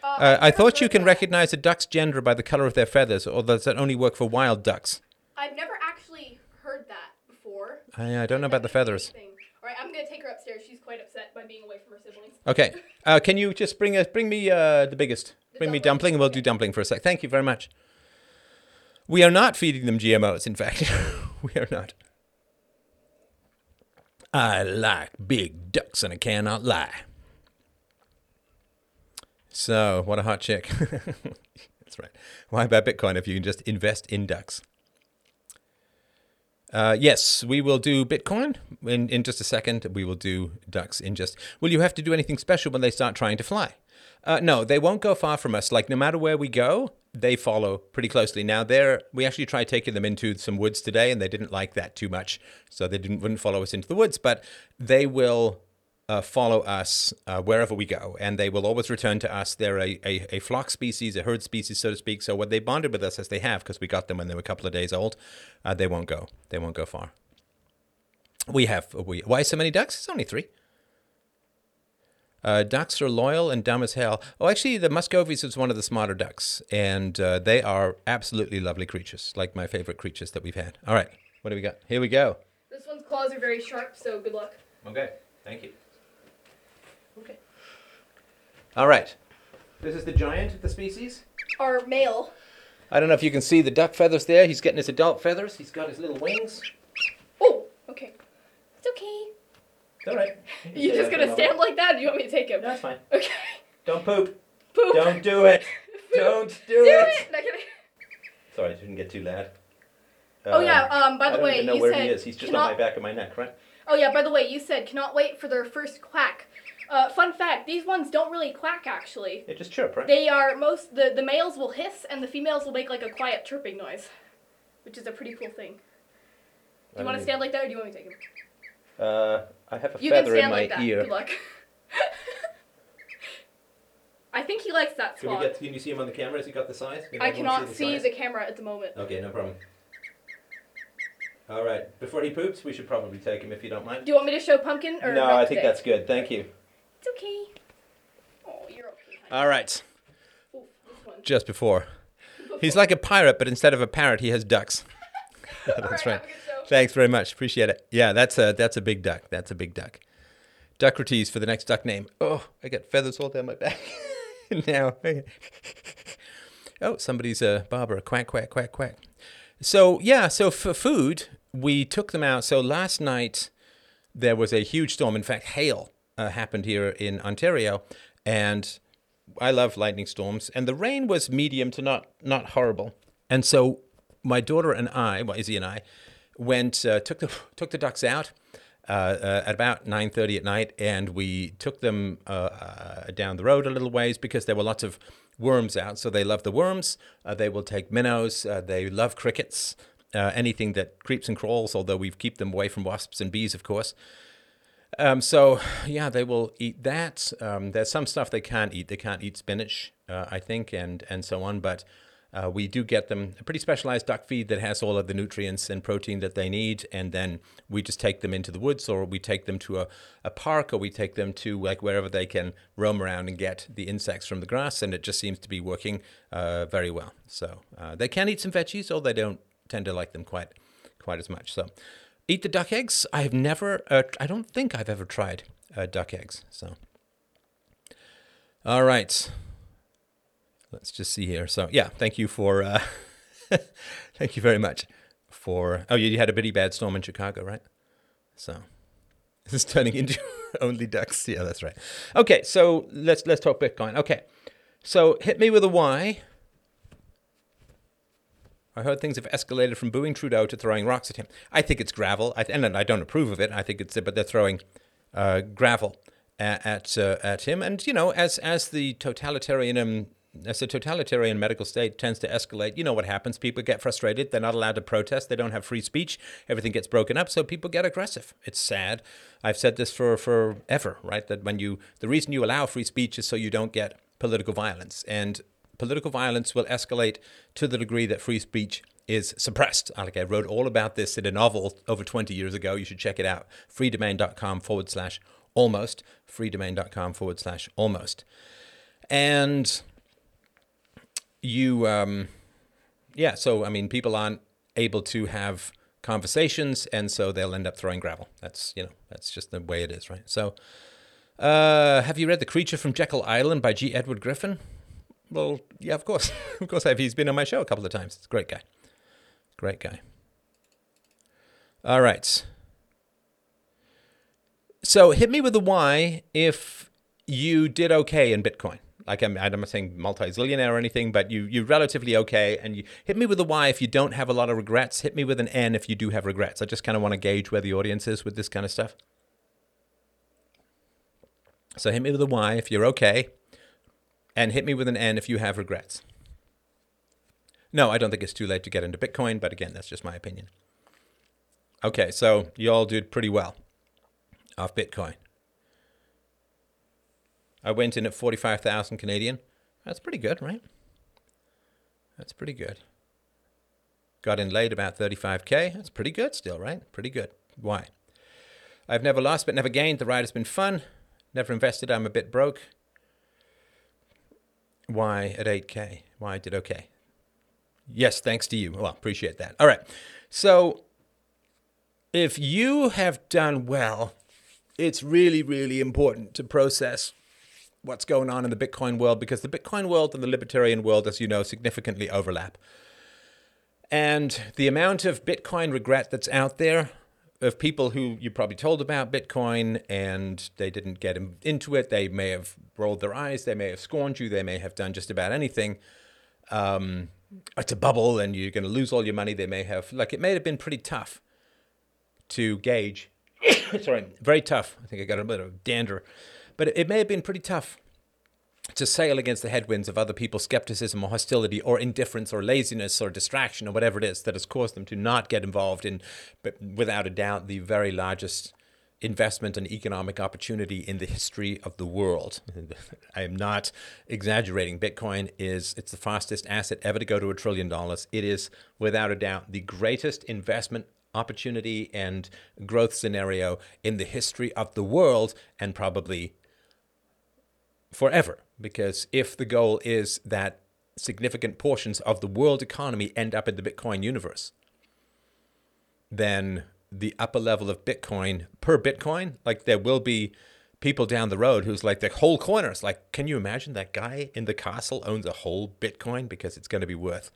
Uh, Uh, I thought you can that. recognize a duck's gender by the color of their feathers, or does that only work for wild ducks? I've never actually heard that before. I, I don't know about the feathers. All right, I'm gonna take her upstairs. She's quite upset by being away from her siblings. Okay. Uh, can you just bring us, bring me uh, the biggest? The Bring me dumpling? dumpling, and we'll do dumpling for a sec. Thank you very much. We are not feeding them GMOs. In fact, we are not. I like big ducks, and I cannot lie. So, what a hot chick. That's right. Why buy Bitcoin if you can just invest in ducks? Uh, yes, we will do Bitcoin in, in just a second. We will do ducks in just. Will you have to do anything special when they start trying to fly? Uh, no, they won't go far from us. Like no matter where we go, they follow pretty closely. Now they're we actually tried taking them into some woods today, and they didn't like that too much, so they didn't wouldn't follow us into the woods. But they will uh, follow us uh, wherever we go, and they will always return to us. They're a, a, a flock species, a herd species, so to speak. So what they bonded with us, as they have, because we got them when they were a couple of days old, uh, they won't go. They won't go far. We have we. Why so many ducks? It's only three. Uh, ducks are loyal and dumb as hell. Oh, actually, the Muscovies is one of the smarter ducks, and uh, they are absolutely lovely creatures, like my favorite creatures that we've had. All right, what do we got? Here we go. This one's claws are very sharp, so good luck. Okay, thank you. Okay. All right. This is the giant of the species. Our male. I don't know if you can see the duck feathers there. He's getting his adult feathers. He's got his little wings. Oh, okay. It's okay. It's all right. You're just gonna stand like that? Do you want me to take him? That's fine. Okay. Don't poop. Poop. Don't do it. Don't do, Do it. it. Not. Sorry, I didn't get too loud. Oh yeah. Um. By I the don't way, even know you where said he is. He's just cannot- on my back of my neck, right? Oh yeah. By the way, you said cannot wait for their first quack. Uh, fun fact: these ones don't really quack actually. They just chirp, right? They are most the the males will hiss and the females will make like a quiet chirping noise, which is a pretty cool thing. Do you want to stand like that, or do you want me to take him? Uh, I have a You can feather in stand my like that. ear. Good luck. I think he likes that Can we spot. get? Can you see him on the camera? Has he got the size? Can I everyone cannot see size? the camera at the moment. Okay, no problem. All right. Before he poops, we should probably take him if you don't mind. Do you want me to show Pumpkin or No, I think today? that's good. Thank you. It's okay. Oh, you're okay. honey. All right. Oof. Just before. He's like a pirate, but instead of a parrot, he has ducks. That's right. right. have a good show. Thanks very much. Appreciate it. Yeah, that's a that's a big duck. That's a big duck. Duckrates for the next duck name. Oh, I got feathers all down my back now. oh, somebody's uh, a barber. Quack quack quack quack. So yeah, so for food, we took them out. So last night there was a huge storm. In fact, hail uh, happened here in Ontario, and I love lightning storms. And the rain was medium to not not horrible. And so my daughter and I, well, Izzy and I, went uh, took the took the ducks out. Uh, uh, at about 9.30 at night and we took them uh, uh, down the road a little ways because there were lots of worms out so they love the worms they will take minnows they love crickets anything that creeps and crawls although we've keep them away from wasps and bees of course um, so yeah, they will eat that. Um, there's some stuff they can't eat. They can't eat spinach, uh, I think, and and so on. But uh, we do get them a pretty specialized duck feed that has all of the nutrients and protein that they need, and then we just take them into the woods, or we take them to a, a park, or we take them to like wherever they can roam around and get the insects from the grass, and it just seems to be working uh, very well. So uh, they can eat some veggies, although they don't tend to like them quite quite as much. So eat the duck eggs. I have never. Uh, I don't think I've ever tried uh, duck eggs. So, all right. Let's just see here. So, yeah, thank you for. Uh, thank you very much for. Oh, you had a pretty bad storm in Chicago, right? So, This is turning into only ducks. Yeah, that's right. Okay, so let's let's talk Bitcoin. Okay, so hit me with a Y. I heard things have escalated from booing Trudeau to throwing rocks at him. I think it's gravel, I, and I don't approve of it. I think it's, but they're throwing uh, gravel at at, uh, at him, and you know, as as the totalitarian um, as the totalitarian medical state tends to escalate, you know what happens. People get frustrated. They're not allowed to protest. They don't have free speech. Everything gets broken up. So people get aggressive. It's sad. I've said this for forever, right? That when you, the reason you allow free speech is so you don't get political violence. And political violence will escalate to the degree that free speech is suppressed. Like I wrote all about this in a novel over 20 years ago. You should check it out. freedomain.com forward slash almost. freedomain.com forward slash almost. And you, um, yeah, so I mean, people aren't able to have conversations, and so they'll end up throwing gravel. That's, you know, that's just the way it is, right? So, uh, have you read The Creature from Jekyll Island by G. Edward Griffin? Well, yeah, of course. of course I have. He's been on my show a couple of times. A great guy. Great guy. All right. So hit me with a Y if you did okay in Bitcoin. Like I'm, I'm not saying multi-zillionaire or anything, but you you're relatively okay. And you hit me with a Y if you don't have a lot of regrets. Hit me with an N if you do have regrets. I just kind of want to gauge where the audience is with this kind of stuff. So hit me with a Y if you're okay, and hit me with an N if you have regrets. No, I don't think it's too late to get into Bitcoin, but again, that's just my opinion. Okay, so you all did pretty well off Bitcoin. I went in at 45,000 Canadian. That's pretty good, right? That's pretty good. Got in late about 35k. That's pretty good still, right? Pretty good. Why? I've never lost but never gained. The ride has been fun. Never invested. I'm a bit broke. Why at 8k? Why I did okay. Yes, thanks to you. Well, appreciate that. All right. So if you have done well, it's really, really important to process what's going on in the Bitcoin world because the Bitcoin world and the libertarian world, as you know, significantly overlap. And the amount of Bitcoin regret that's out there of people who you probably told about Bitcoin and they didn't get into it, they may have rolled their eyes, they may have scorned you, they may have done just about anything. Um, it's a bubble and you're going to lose all your money. They may have, like, it may have been pretty tough to gauge. Sorry, very tough. I think I got a bit of dander but it may have been pretty tough to sail against the headwinds of other people's skepticism or hostility or indifference or laziness or distraction or whatever it is that has caused them to not get involved in, but without a doubt, the very largest investment and economic opportunity in the history of the world. I am not exaggerating. Bitcoin is it's the fastest asset ever to go to a trillion dollars. It is without a doubt the greatest investment opportunity and growth scenario in the history of the world and probably forever. Because if the goal is that significant portions of the world economy end up in the Bitcoin universe, then the upper level of Bitcoin per Bitcoin, like there will be people down the road who's like the whole corner. It's like, can you imagine that guy in the castle owns a whole Bitcoin because it's going to be worth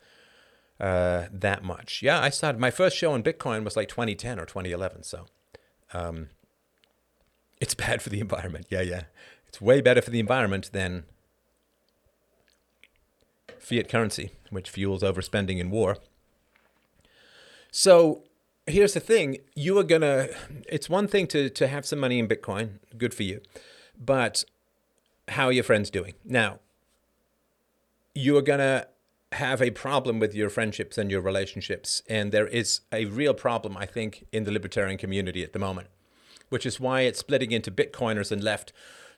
uh, that much? Yeah, I started my first show on Bitcoin was like 2010 or 2011. So um, it's bad for the environment. Yeah, yeah. It's way better for the environment than fiat currency, which fuels overspending in war. So here's the thing you are going to, it's one thing to, to have some money in Bitcoin, good for you, but how are your friends doing? Now, you are going to have a problem with your friendships and your relationships. And there is a real problem, I think, in the libertarian community at the moment, which is why it's splitting into Bitcoiners and left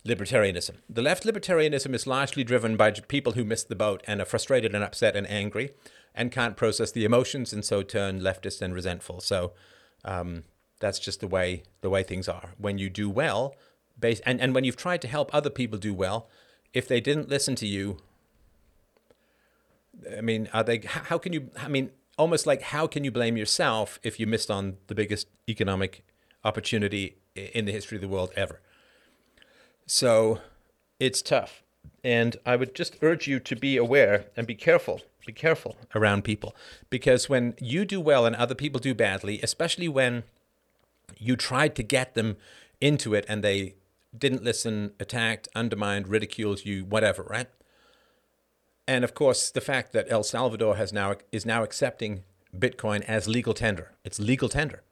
libertarianism. The left libertarianism is largely driven by people who missed the boat and are frustrated and upset and angry and can't process the emotions and so turn leftist and resentful. So um, that's just the way the way things are. When you do well, base, and, and when you've tried to help other people do well, if they didn't listen to you, I mean, are they? How can you? I mean, almost like how can you blame yourself if you missed on the biggest economic opportunity in the history of the world ever? So it's tough. And I would just urge you to be aware and be careful. Be careful around people. Because when you do well and other people do badly, especially when you tried to get them into it and they didn't listen, attacked, undermined, ridiculed you, whatever, right? And of course, the fact that El Salvador has now is now accepting Bitcoin as legal tender. It's legal tender.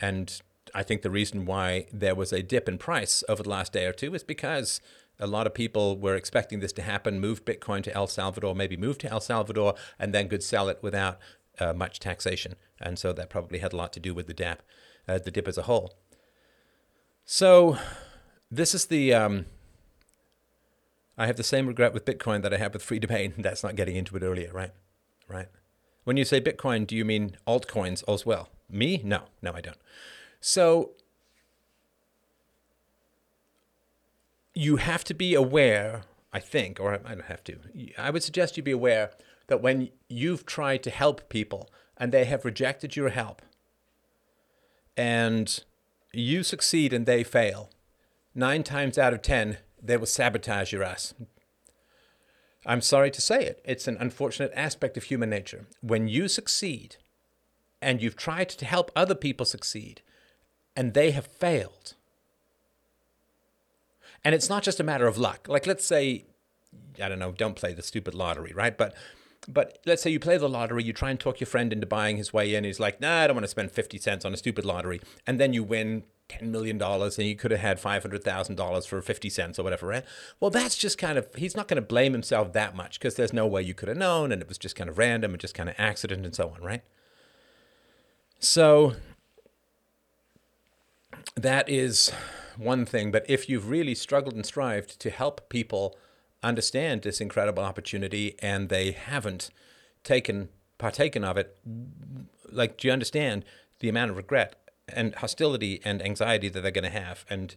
And I think the reason why there was a dip in price over the last day or two is because a lot of people were expecting this to happen, move Bitcoin to El Salvador, maybe move to El Salvador, and then could sell it without uh, much taxation. And so that probably had a lot to do with the dip, uh, the dip as a whole. So this is the. Um, I have the same regret with Bitcoin that I have with Freedomain. That's not getting into it earlier, right? Right. When you say Bitcoin, do you mean altcoins as well? Me? No, no, I don't. So you have to be aware, I think, or I don't have to. I would suggest you be aware that when you've tried to help people and they have rejected your help, and you succeed and they fail, nine times out of ten, they will sabotage your ass. I'm sorry to say it. It's an unfortunate aspect of human nature. When you succeed and you've tried to help other people succeed and they have failed, and it's not just a matter of luck. Like, let's say, I don't know, don't play the stupid lottery, right? But but let's say you play the lottery, you try and talk your friend into buying his way in. He's like, nah, I don't want to spend 50 cents on a stupid lottery. And then you win $10 million and you could have had $500,000 for 50 cents or whatever, right? Well, that's just kind of, he's not going to blame himself that much because there's no way you could have known and it was just kind of random and just kind of accident and so on, right? So that is one thing. But if you've really struggled and strived to help people understand this incredible opportunity and they haven't taken partaken of it, like, do you understand the amount of regret and hostility and anxiety that they're going to have? And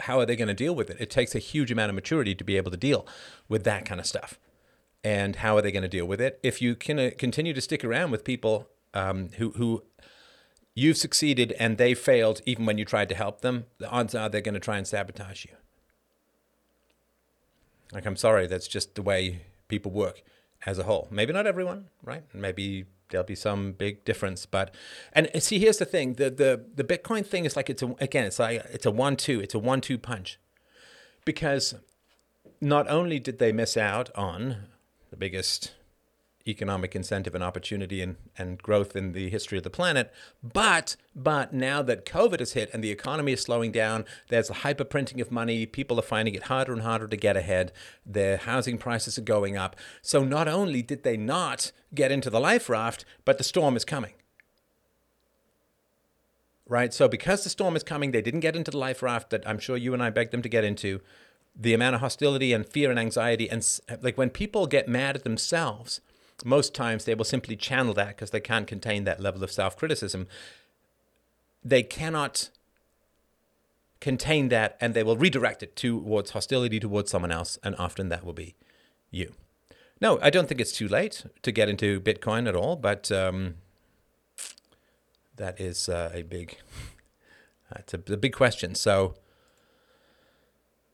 how are they going to deal with it? It takes a huge amount of maturity to be able to deal with that kind of stuff. And how are they going to deal with it? If you can uh, continue to stick around with people um, who who you've succeeded and they failed even when you tried to help them. The odds are they're going to try and sabotage you. Like i'm sorry that's just the way people work as a whole. Maybe not everyone right? Maybe there'll be some big difference. But and see, here's the thing: the the the Bitcoin thing is like it's a again, it's like it's a one-two, it's a one-two punch, because not only did they miss out on the biggest economic incentive and opportunity and, and growth in the history of the planet. But but now that COVID has hit and the economy is slowing down, there's a hyperprinting of money. People are finding it harder and harder to get ahead. Their housing prices are going up. So not only did they not get into the life raft, but the storm is coming. Right? So because the storm is coming, they didn't get into the life raft that I'm sure you and I begged them to get into. The amount of hostility and fear and anxiety and like when people get mad at themselves most times they will simply channel that because they can't contain that level of self criticism. They cannot contain that and they will redirect it towards hostility towards someone else, and often that will be you. No, I don't think it's too late to get into Bitcoin at all, but um, that is uh, a big, it's a, a big question. So,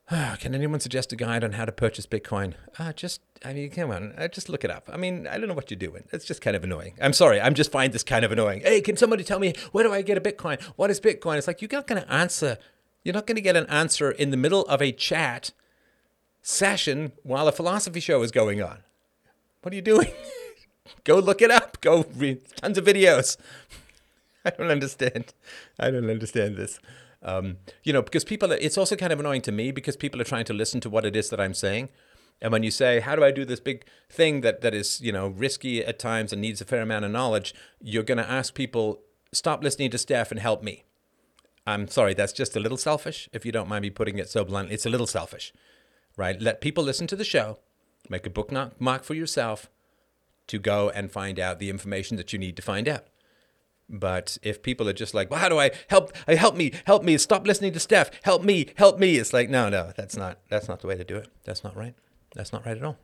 Can anyone suggest a guide on how to purchase Bitcoin? Uh, just, I mean, come on, uh, just look it up. I mean, I don't know what you're doing. It's just kind of annoying. I'm sorry. I'm just find this kind of annoying. Hey, can somebody tell me where do I get a Bitcoin? What is Bitcoin? It's like you're not going to answer. You're not going to get an answer in the middle of a chat session while a philosophy show is going on. What are you doing? Go look it up. Go read tons of videos. I don't understand. I don't understand this. Um, you know, because people, it's also kind of annoying to me because people are trying to listen to what it is that I'm saying. And when you say, how do I do this big thing that, that is, you know, risky at times and needs a fair amount of knowledge, you're going to ask people, stop listening to Steph and help me. I'm sorry, that's just a little selfish, if you don't mind me putting it so bluntly. It's a little selfish, right? Let people listen to the show, make a bookmark for yourself to go and find out the information that you need to find out. But if people are just like, well, how do I help? Uh, help me, help me, stop listening to Steph, help me, help me. It's like, no, no, that's not that's not the way to do it. That's not right. That's not right at all.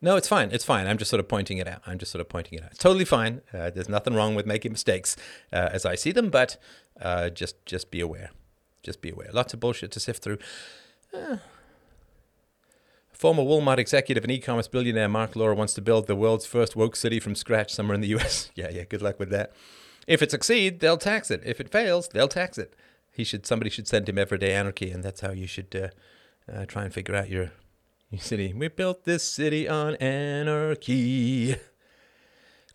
No, it's fine. It's fine. I'm just sort of pointing it out. I'm just sort of pointing it out. It's totally fine. Uh, there's nothing wrong with making mistakes uh, as I see them, but uh, just just be aware. Just be aware. Lots of bullshit to sift through. Former Walmart executive and e-commerce billionaire Marc Lore wants to build the world's first woke city from scratch somewhere in the US. yeah, yeah, good luck with that. If it succeeds, they'll tax it. If it fails, they'll tax it. he should somebody should send him Everyday Anarchy, and that's how you should uh, uh, try and figure out your your city. We built this city on anarchy.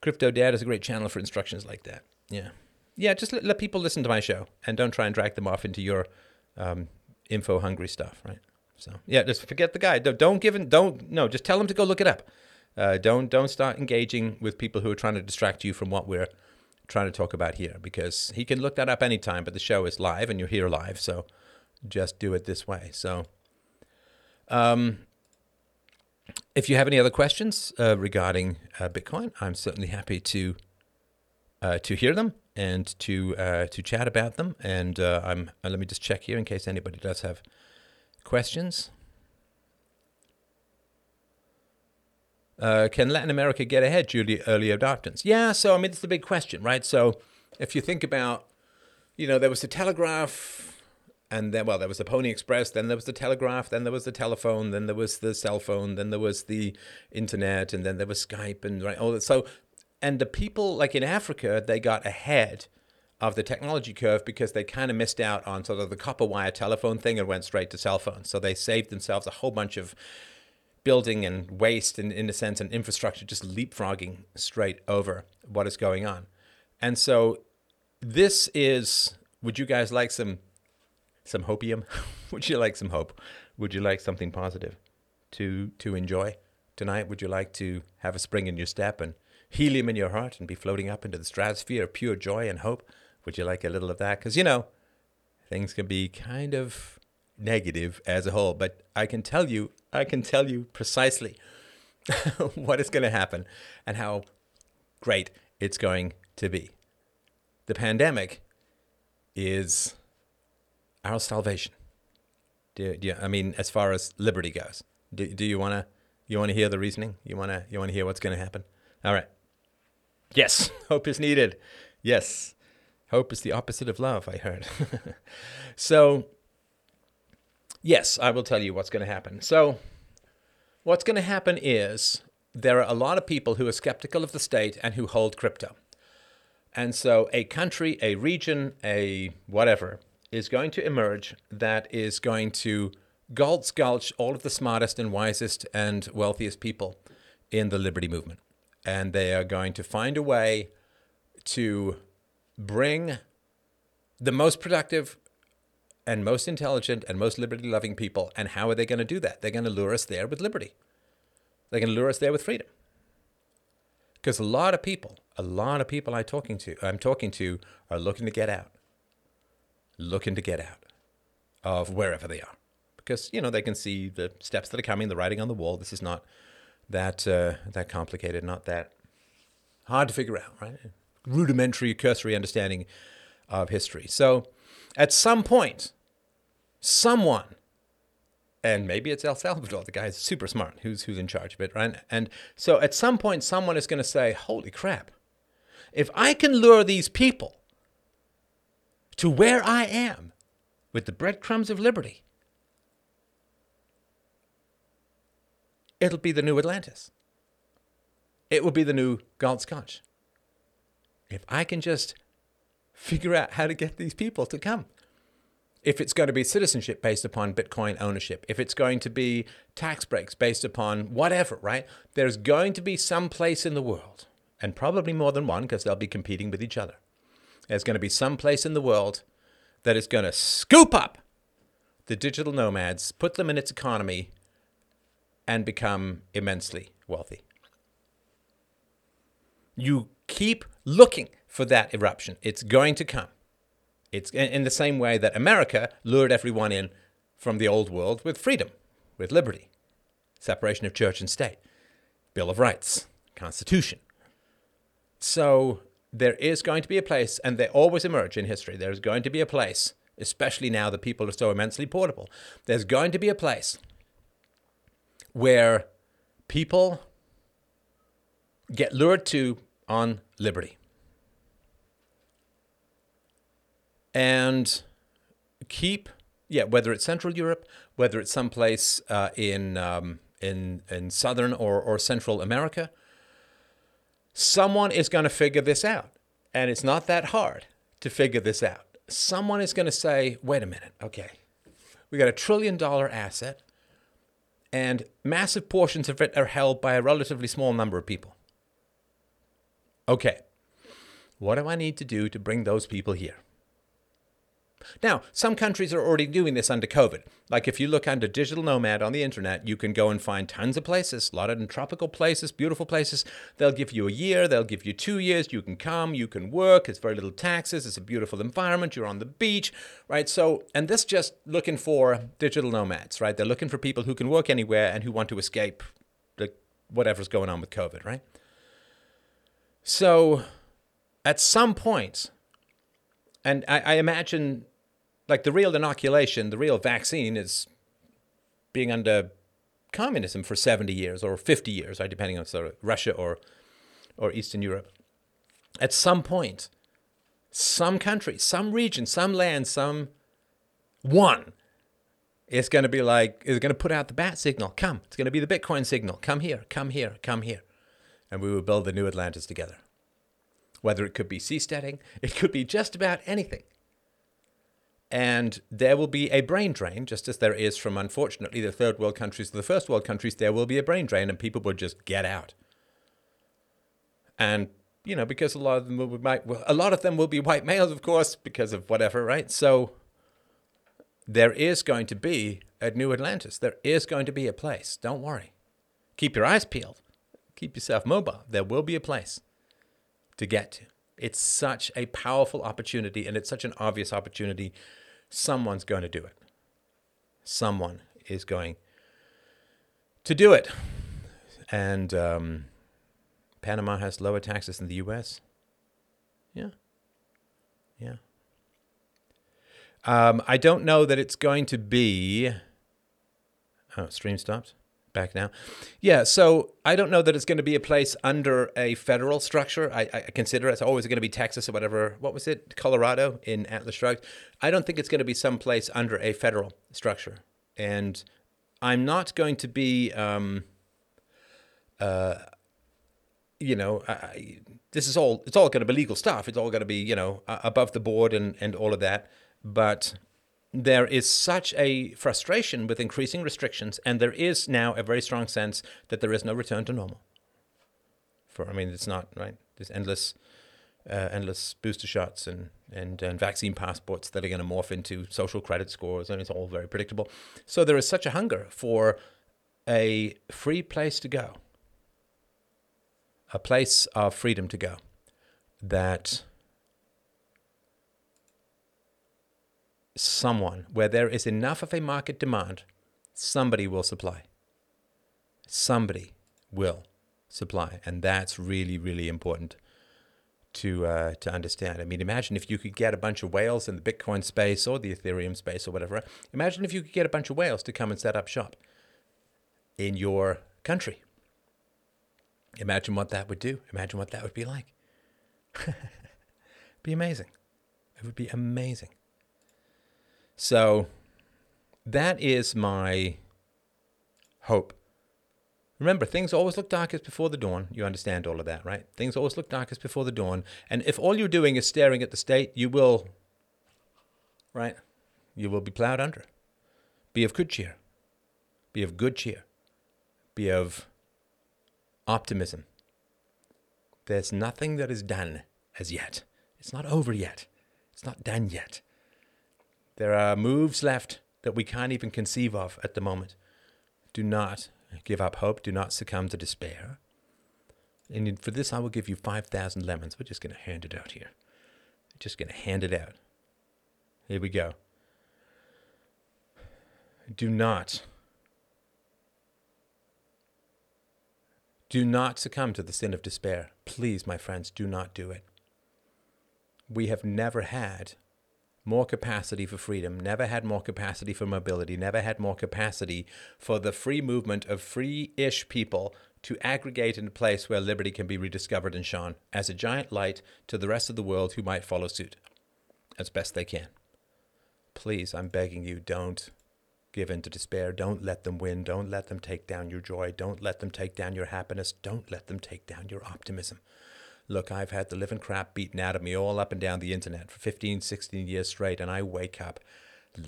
Crypto Dad is a great channel for instructions like that. Yeah, yeah. Just let, let people listen to my show, and don't try and drag them off into your um, info hungry stuff, right? So yeah, just forget the guy. Don't, give him. Don't no. Just tell him to go look it up. Uh, don't don't start engaging with people who are trying to distract you from what we're trying to talk about here because he can look that up anytime, but the show is live and you're here live, so just do it this way. So, um, if you have any other questions uh, regarding uh, Bitcoin, I'm certainly happy to uh, to hear them and to uh, to chat about them. And uh, I'm let me just check here in case anybody does have questions. Uh, can Latin America get ahead due to early adopters? Yeah, so I mean, it's the big question, right? So if you think about, you know, there was the telegraph, and then, well, there was the Pony Express, then there was the telegraph, then there was the telephone, then there was the cell phone, then there was the internet, and then there was Skype, and right, all that. So, and the people, like in Africa, they got ahead of the technology curve because they kind of missed out on sort of the copper wire telephone thing and went straight to cell phones. So they saved themselves a whole bunch of building and waste and in a sense and infrastructure just leapfrogging straight over what is going on. And so this is would you guys like some some hopium? would you like some hope? Would you like something positive to to enjoy tonight? Would you like to have a spring in your step and helium in your heart and be floating up into the stratosphere of pure joy and hope? Would you like a little of that? Because you know, things can be kind of negative as a whole, but I can tell you I can tell you precisely what is going to happen and how great it's going to be. The pandemic is our salvation. Do, do you, I mean, as far as liberty goes, do, do you want to you want to hear the reasoning? You want to you want to hear what's going to happen? All right. Yes, hope is needed. Yes, hope is the opposite of love. I heard. so Yes, I will tell you what's going to happen. So, what's going to happen is there are a lot of people who are skeptical of the state and who hold crypto. And so, a country, a region, a whatever is going to emerge that is going to gulch, gulch all of the smartest and wisest and wealthiest people in the liberty movement. And they are going to find a way to bring the most productive and most intelligent and most liberty loving people. And how are they going to do that? They're going to lure us there with liberty. They're going to lure us there with freedom. Because a lot of people, a lot of people I'm talking to, I'm talking to, are looking to get out, looking to get out of wherever they are, because you know they can see the steps that are coming, the writing on the wall. This is not that uh, that complicated, not that hard to figure out, right? Rudimentary, cursory understanding of history. So at some point, someone, and maybe it's El Salvador, the guy is super smart, who's who's in charge of it, right? And so at some point, someone is going to say, "Holy crap! If I can lure these people to where I am with the breadcrumbs of liberty, it'll be the new Atlantis. It will be the new Galt's Gulch. If I can just figure out how to get these people to come. If it's going to be citizenship based upon Bitcoin ownership, if it's going to be tax breaks based upon whatever, right? There's going to be some place in the world, and probably more than one because they'll be competing with each other. There's going to be some place in the world that is going to scoop up the digital nomads, put them in its economy, and become immensely wealthy. You keep looking for that eruption. It's going to come. It's in the same way that America lured everyone in from the old world with freedom, with liberty, separation of church and state, Bill of Rights, Constitution. So there is going to be a place, and they always emerge in history. There's going to be a place, especially now that people are so immensely portable. There's going to be a place where people get lured to on liberty. and keep yeah whether it's Central Europe, whether it's someplace uh, in um, in in Southern or or Central America, someone is going to figure this out, and it's not that hard to figure this out. someone is going to say, wait a minute, okay, we got a trillion dollar asset, and massive portions of it are held by a relatively small number of people. Okay, what do I need to do to bring those people here? Now, some countries are already doing this under COVID. Like if you look under digital nomad on the internet, you can go and find tons of places, a lot of tropical places, beautiful places. They'll give you a year, they'll give you two years. You can come, you can work. It's very little taxes. It's a beautiful environment. You're on the beach, right? So, and this just looking for digital nomads, right? They're looking for people who can work anywhere and who want to escape the, whatever's going on with COVID, right? So, at some point, and I, I imagine like the real inoculation, the real vaccine is being under communism for 70 years or 50 years, right, depending on sort of Russia or, or Eastern Europe. At some point, some country, some region, some land, some one is going to be like, is going to put out the bat signal. Come. It's going to be the Bitcoin signal. Come here, come here, come here. And we will build the new Atlantis together. Whether it could be seasteading, it could be just about anything. And there will be a brain drain, just as there is from, unfortunately, the third world countries to the first world countries. There will be a brain drain, and people will just get out. And you know, because a lot of them will be a lot of them will be white males, of course, because of whatever, right? So there is going to be a new Atlantis. There is going to be a place. Don't worry. Keep your eyes peeled. Keep yourself mobile. There will be a place to get to. It's such a powerful opportunity, and it's such an obvious opportunity someone's going to do it. Someone is going to do it. And um, Panama has lower taxes than the US. Yeah. Yeah. Um, I don't know that it's going to be. Oh, stream stopped back now. Yeah, so I don't know that it's going to be a place under a federal structure. I, I consider it's always going to be Texas or whatever. What was it? Colorado in Atlas Shrugged. I don't think it's going to be some place under a federal structure. And I'm not going to be, um, uh, you know, I, this is all, it's all going to be legal stuff. It's all going to be, you know, above the board and, and all of that. But there is such a frustration with increasing restrictions, and there is now a very strong sense that there is no return to normal. For I mean, it's not right. There's endless, uh, endless booster shots and, and and vaccine passports that are going to morph into social credit scores, and it's all very predictable. So there is such a hunger for a free place to go, a place of freedom to go, that someone where there is enough of a market demand, somebody will supply. Somebody will supply, and that's really, really important to uh, to understand. I mean, imagine if you could get a bunch of whales in the Bitcoin space or the Ethereum space or whatever. Imagine if you could get a bunch of whales to come and set up shop in your country. Imagine what that would do. Imagine what that would be like. be amazing. It would be amazing. So that is my hope. Remember, things always look darkest before the dawn. You understand all of that, right? Things always look darkest before the dawn. And if all you're doing is staring at the state, you will, right? You will be plowed under. Be of good cheer. Be of good cheer. Be of optimism. There's nothing that is done as yet. It's not over yet. It's not done yet. There are moves left that we can't even conceive of at the moment. Do not give up hope. Do not succumb to despair. And for this, I will give you 5,000 lemons. We're just going to hand it out here. Just going to hand it out. Here we go. Do not, do not succumb to the sin of despair. Please, my friends, do not do it. We have never had more capacity for freedom, never had more capacity for mobility, never had more capacity for the free movement of free ish people to aggregate in a place where liberty can be rediscovered and shone as a giant light to the rest of the world who might follow suit as best they can. Please, I'm begging you, don't give in to despair. Don't let them win. Don't let them take down your joy. Don't let them take down your happiness. Don't let them take down your optimism. Look, I've had the living crap beaten out of me all up and down the internet for 15, 16 years straight, and I wake up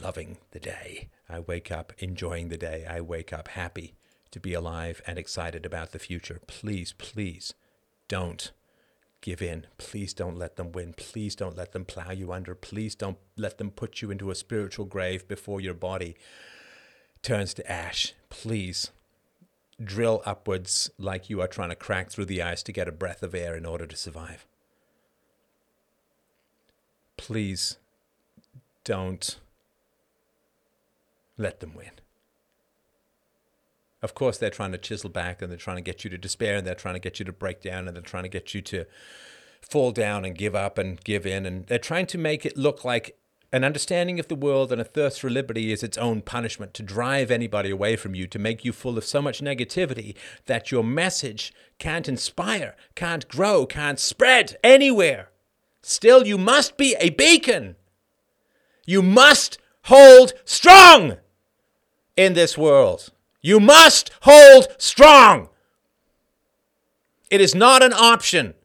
loving the day. I wake up enjoying the day. I wake up happy to be alive and excited about the future. Please, please don't give in. Please don't let them win. Please don't let them plow you under. Please don't let them put you into a spiritual grave before your body turns to ash. Please drill upwards like you are trying to crack through the ice to get a breath of air in order to survive. Please don't let them win. Of course, they're trying to chisel back and they're trying to get you to despair and they're trying to get you to break down and they're trying to get you to fall down and give up and give in. And they're trying to make it look like an understanding of the world and a thirst for liberty is its own punishment to drive anybody away from you, to make you full of so much negativity that your message can't inspire, can't grow, can't spread anywhere. Still, you must be a beacon. You must hold strong in this world. You must hold strong. It is not an option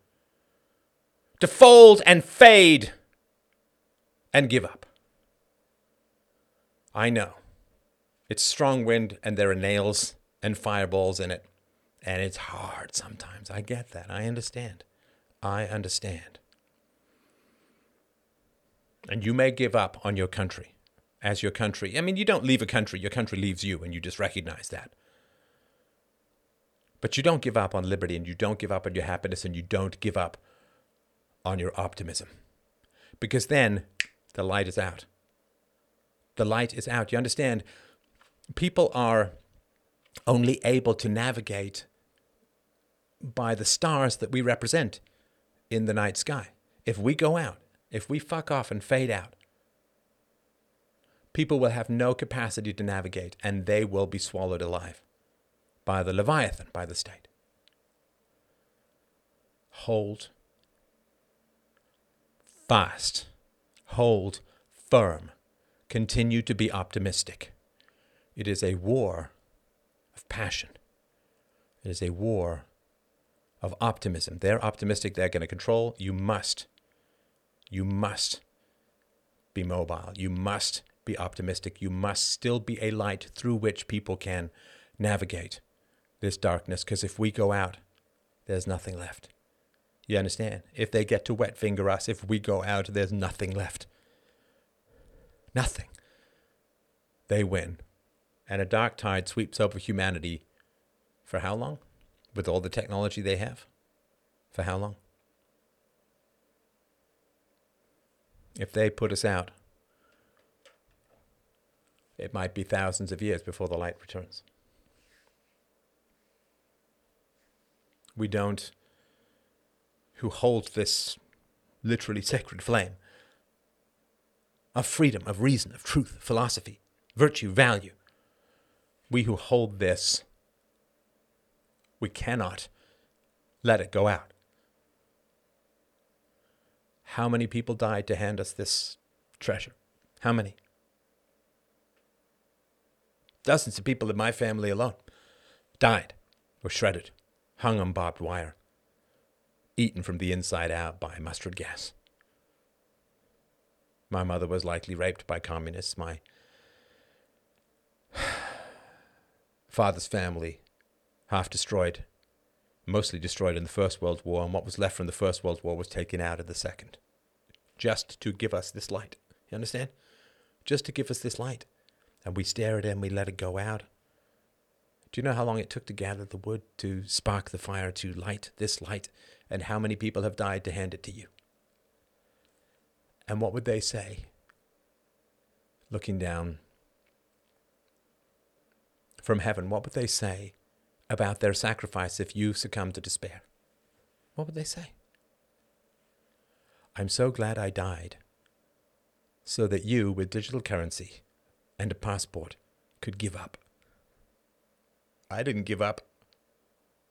to fold and fade and give up. I know. It's strong wind and there are nails and fireballs in it. And it's hard sometimes. I get that. I understand. I understand. And you may give up on your country as your country. I mean, you don't leave a country, your country leaves you, and you just recognize that. But you don't give up on liberty, and you don't give up on your happiness, and you don't give up on your optimism. Because then the light is out. The light is out. You understand? People are only able to navigate by the stars that we represent in the night sky. If we go out, if we fuck off and fade out, people will have no capacity to navigate and they will be swallowed alive by the Leviathan, by the state. Hold fast, hold firm, continue to be optimistic. It is a war of passion. It is a war of optimism. They're optimistic, they're going to control. You must, you must be mobile. You must be optimistic. You must still be a light through which people can navigate this darkness, because if we go out, there's nothing left. You understand? If they get to wet finger us, if we go out, there's nothing left. Nothing. They win. And a dark tide sweeps over humanity for how long? With all the technology they have? For how long? If they put us out, it might be thousands of years before the light returns. We don't, who hold this literally sacred flame of freedom, of reason, of truth, philosophy, virtue, value, we who hold this, we cannot let it go out. How many people died to hand us this treasure? How many? Dozens of people in my family alone died, were shredded, hung on barbed wire, eaten from the inside out by mustard gas. My mother was likely raped by communists. My father's family, half destroyed, mostly destroyed in the First World War, and what was left from the First World War was taken out of the Second. Just to give us this light. You understand? Just to give us this light and we stare at it and we let it go out. Do you know how long it took to gather the wood, to spark the fire, to light this light, and how many people have died to hand it to you? And what would they say? Looking down from heaven, what would they say about their sacrifice if you succumbed to despair? What would they say? I'm so glad I died so that you, with digital currency, and a passport could give up. I didn't give up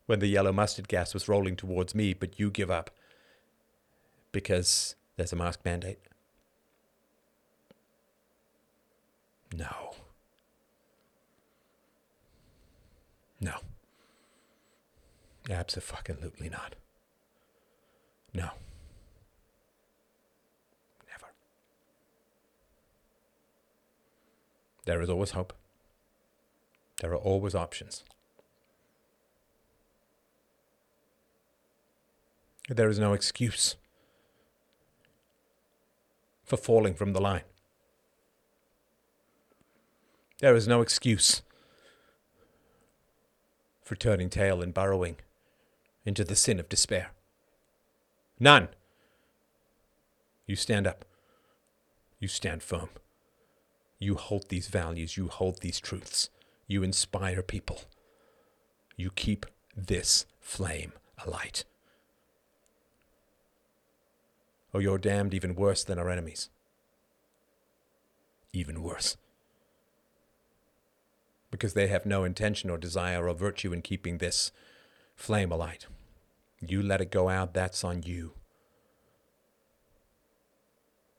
when the yellow mustard gas was rolling towards me, but you give up because there's a mask mandate. No. No. Absolutely not. No. Never. There is always hope. There are always options. There is no excuse for falling from the line. There is no excuse for turning tail and burrowing into the sin of despair. None. You stand up. You stand firm. You hold these values. You hold these truths. You inspire people. You keep this flame alight. Or you're damned even worse than our enemies. Even worse. Because they have no intention or desire or virtue in keeping this flame alight. You let it go out, that's on you.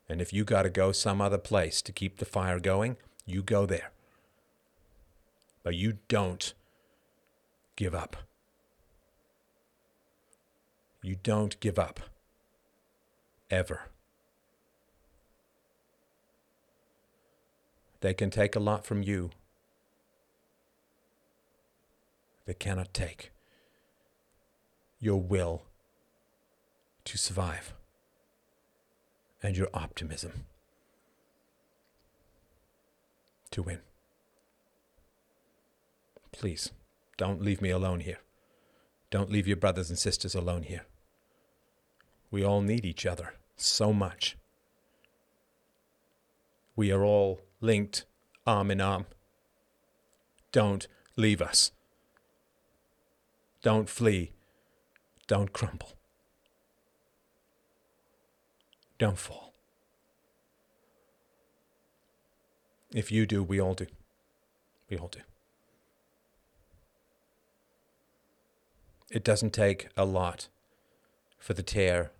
And if you got to go some other place to keep the fire going, you go there. But you don't give up. You don't give up. Ever. They can take a lot from you. They cannot take your will to survive and your optimism to win. Please, don't leave me alone here. Don't leave your brothers and sisters alone here. We all need each other so much. We are all linked arm in arm. Don't leave us. Don't flee. Don't crumble. Don't fall. If you do, we all do. We all do. It doesn't take a lot for the tear,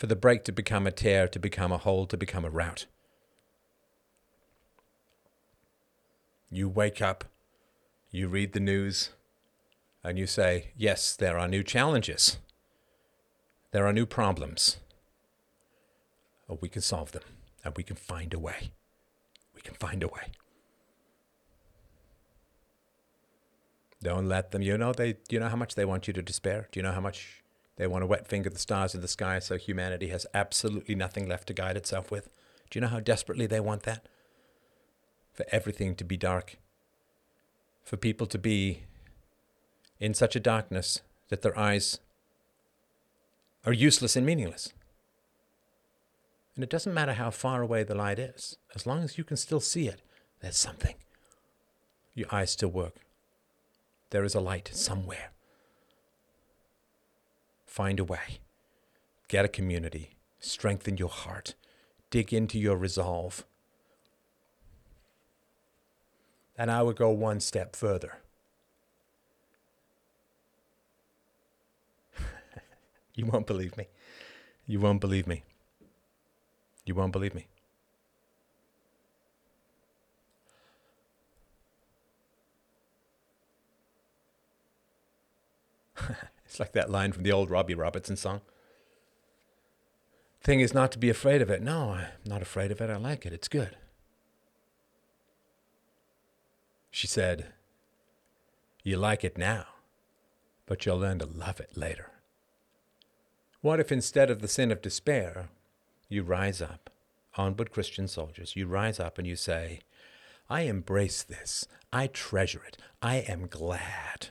for the break to become a tear, to become a hole, to become a route. You wake up, you read the news, and you say, Yes, there are new challenges, there are new problems. But we can solve them, and we can find a way. We can find a way. Don't let them. You know they. You know how much they want you to despair. Do you know how much they want to wet finger the stars in the sky so humanity has absolutely nothing left to guide itself with? Do you know how desperately they want that? For everything to be dark. For people to be in such a darkness that their eyes are useless and meaningless. And it doesn't matter how far away the light is, as long as you can still see it, there's something. Your eyes still work. There is a light somewhere. Find a way. Get a community. Strengthen your heart. Dig into your resolve. And I would go one step further. you won't believe me. You won't believe me. You won't believe me. it's like that line from the old Robbie Robertson song. Thing is not to be afraid of it. No, I'm not afraid of it. I like it. It's good. She said, You like it now, but you'll learn to love it later. What if instead of the sin of despair, you rise up, onward Christian soldiers, you rise up and you say, I embrace this. I treasure it. I am glad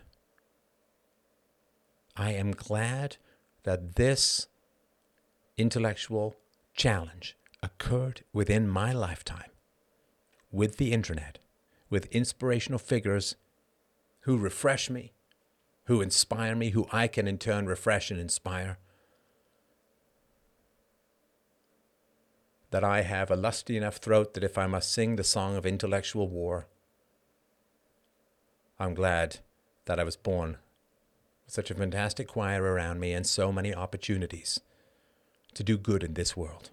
I am glad that this intellectual challenge occurred within my lifetime with the internet, with inspirational figures who refresh me, who inspire me, who I can in turn refresh and inspire. That I have a lusty enough throat that if I must sing the song of intellectual war, I'm glad that I was born such a fantastic choir around me, and so many opportunities to do good in this world.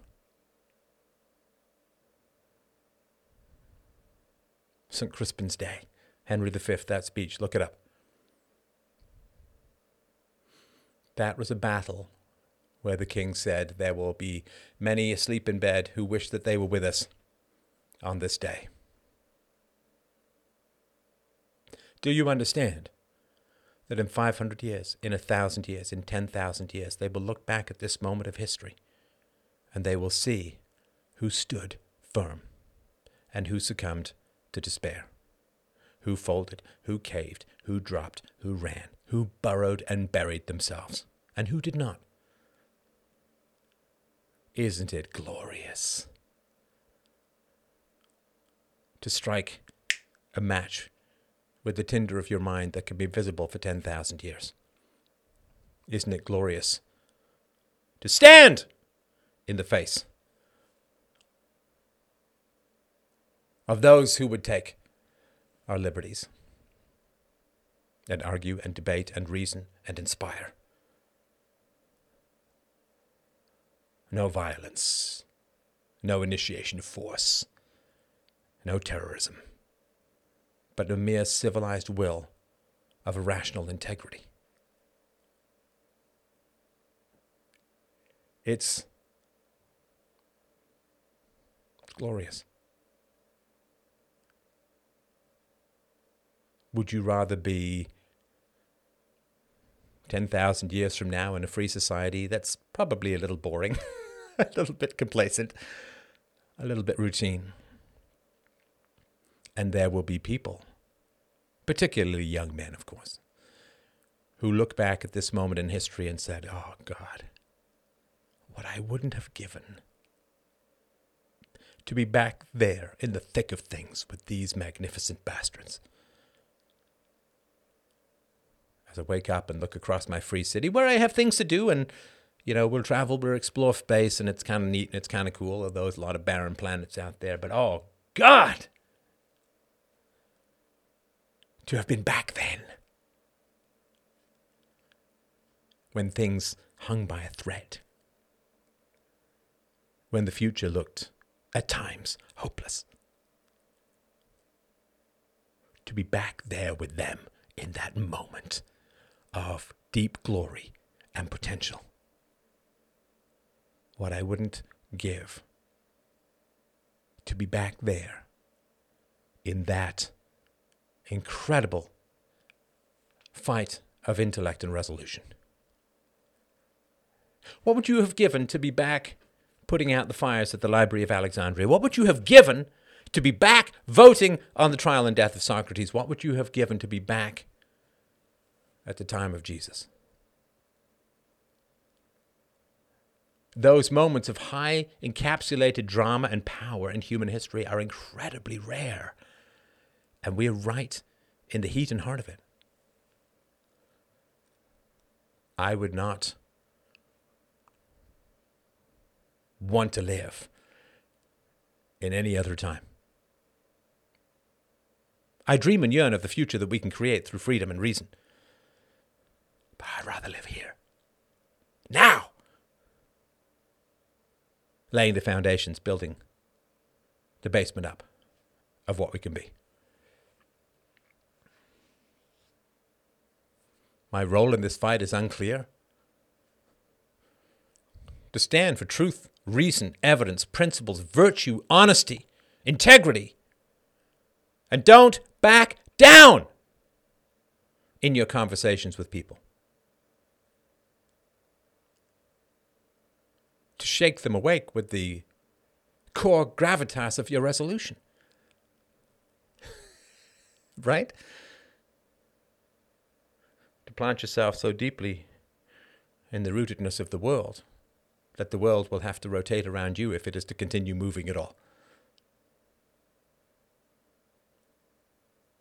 St. Crispin's Day, Henry V, that speech, look it up. That was a battle where the king said, There will be many asleep in bed who wish that they were with us on this day. Do you understand? That in 500 years, in a thousand years, in 10,000 years, they will look back at this moment of history and they will see who stood firm and who succumbed to despair, who folded, who caved, who dropped, who ran, who burrowed and buried themselves, and who did not. Isn't it glorious to strike a match with the tinder of your mind that can be visible for 10,000 years? Isn't it glorious to stand in the face of those who would take our liberties and argue and debate and reason and inspire? No violence, no initiation of force, no terrorism, but a mere civilized will of rational integrity. It's glorious. Would you rather be 10,000 years from now in a free society that's probably a little boring, a little bit complacent, a little bit routine? And there will be people, particularly young men, of course, who look back at this moment in history and said, Oh, God, what I wouldn't have given to be back there in the thick of things with these magnificent bastards. As I wake up and look across my free city where I have things to do and you know, we'll travel, we'll explore space, and it's kind of neat and it's kind of cool, although there's a lot of barren planets out there. But oh, God! To have been back then. When things hung by a thread when the future looked, at times, hopeless. To be back there with them in that moment of deep glory and potential. What I wouldn't give to be back there in that incredible fight of intellect and resolution. What would you have given to be back putting out the fires at the Library of Alexandria? What would you have given to be back voting on the trial and death of Socrates? What would you have given to be back at the time of Jesus? Those moments of high encapsulated drama and power in human history are incredibly rare. And we're right in the heat and heart of it. I would not want to live in any other time. I dream and yearn of the future that we can create through freedom and reason. But I'd rather live here. Now! Laying the foundations, building the basement up of what we can be. My role in this fight is unclear. To stand for truth reason, evidence, principles, virtue, honesty, integrity. And don't back down in your conversations with people. To shake them awake with the core gravitas of your resolution. right? Plant yourself so deeply in the rootedness of the world that the world will have to rotate around you if it is to continue moving at all.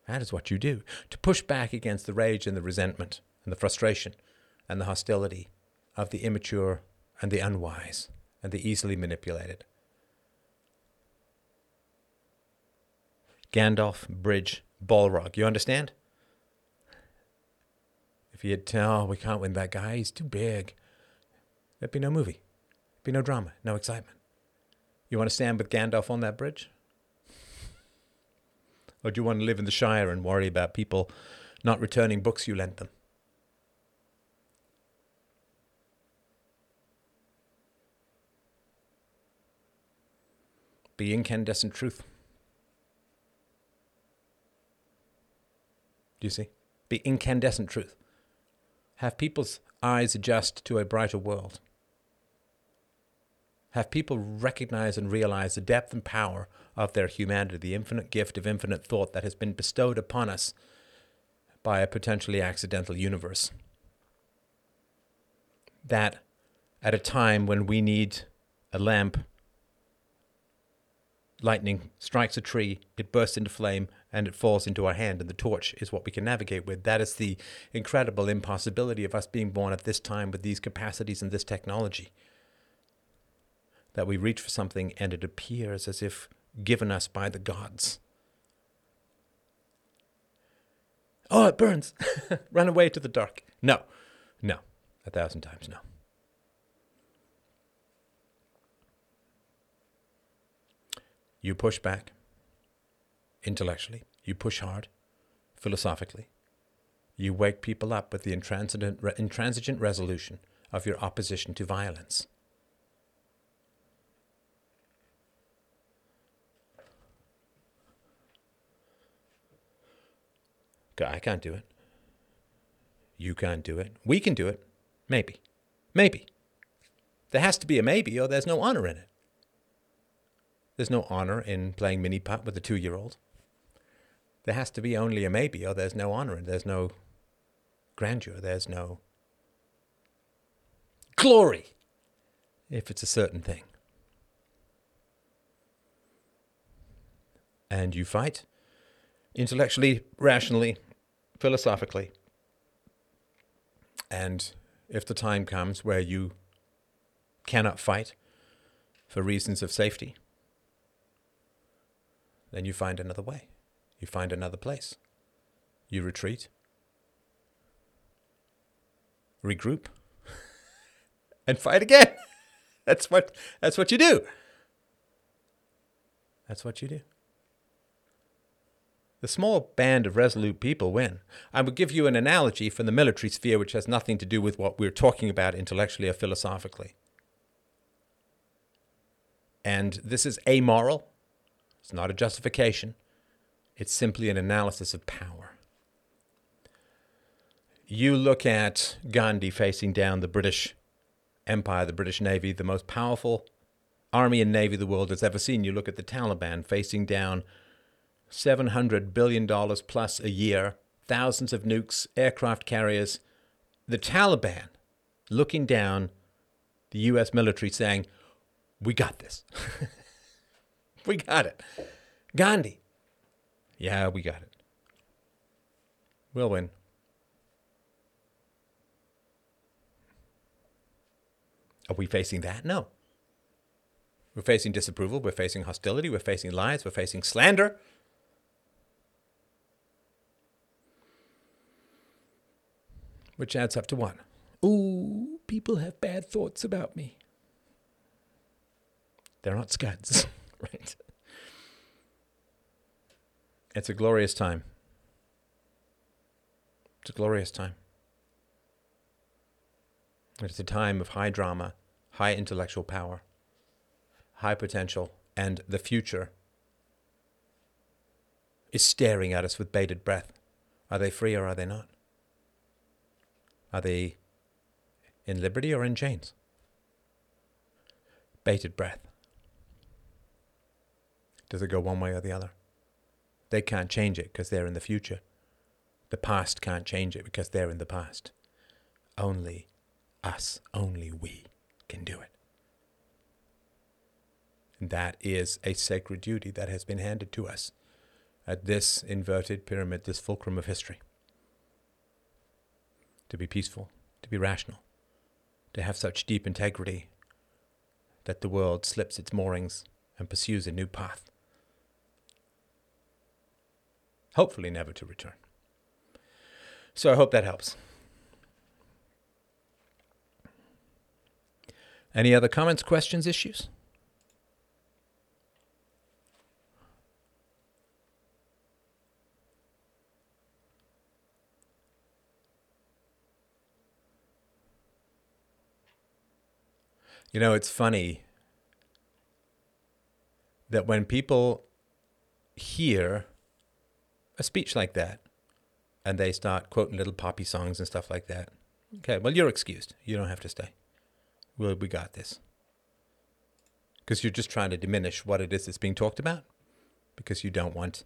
That is what you do to push back against the rage and the resentment and the frustration and the hostility of the immature and the unwise and the easily manipulated. Gandalf, Bridge, Balrog. You understand? If you had, oh, we can't win that guy, he's too big, there'd be no movie. there'd Be no drama, no excitement. You want to stand with Gandalf on that bridge? Or do you want to live in the Shire and worry about people not returning books you lent them? Be incandescent truth. Do you see? Be incandescent truth. Have people's eyes adjust to a brighter world. Have people recognize and realize the depth and power of their humanity, the infinite gift of infinite thought that has been bestowed upon us by a potentially accidental universe. That at a time when we need a lamp, lightning strikes a tree, it bursts into flame, and it falls into our hand, and the torch is what we can navigate with. That is the incredible impossibility of us being born at this time with these capacities and this technology. That we reach for something and it appears as if given us by the gods. Oh, it burns. Run away to the dark. No, no, a thousand times no. You push back intellectually, you push hard philosophically. You wake people up with the intransigent, intransigent resolution of your opposition to violence. I can't do it. You can't do it. We can do it. Maybe. Maybe. There has to be a maybe, or there's no honor in it. There's no honor in playing mini putt with a two year old. There has to be only a maybe, or there's no honor, and there's no grandeur, there's no glory if it's a certain thing. And you fight intellectually, rationally, philosophically. And if the time comes where you cannot fight for reasons of safety, then you find another way. You find another place. You retreat, regroup, and fight again. that's what that's what you do. That's what you do. The small band of resolute people win. I would give you an analogy from the military sphere which has nothing to do with what we're talking about intellectually or philosophically. And this is amoral. It's not a justification. It's simply an analysis of power. You look at Gandhi facing down the British Empire, the British Navy, the most powerful army and navy the world has ever seen. You look at the Taliban facing down $700 billion plus a year, thousands of nukes, aircraft carriers. The Taliban looking down the US military saying, We got this. we got it. Gandhi. Yeah, we got it. We'll win. Are we facing that? No. We're facing disapproval. We're facing hostility. We're facing lies. We're facing slander. which adds up to one. Ooh, people have bad thoughts about me. They're not scuds, right? It's a glorious time. It's a glorious time. It's a time of high drama, high intellectual power, high potential, and the future is staring at us with bated breath. Are they free or are they not? Are they in liberty or in chains? Bated breath. Does it go one way or the other? They can't change it because they're in the future. The past can't change it because they're in the past. Only us, only we can do it. And that is a sacred duty that has been handed to us at this inverted pyramid, this fulcrum of history to be peaceful, to be rational, to have such deep integrity that the world slips its moorings and pursues a new path. Hopefully, never to return. So, I hope that helps. Any other comments, questions, issues? You know, it's funny that when people hear a speech like that and they start quoting little poppy songs and stuff like that. Okay, well, you're excused. You don't have to stay. Well, we got this. Because you're just trying to diminish what it is that's being talked about because you don't want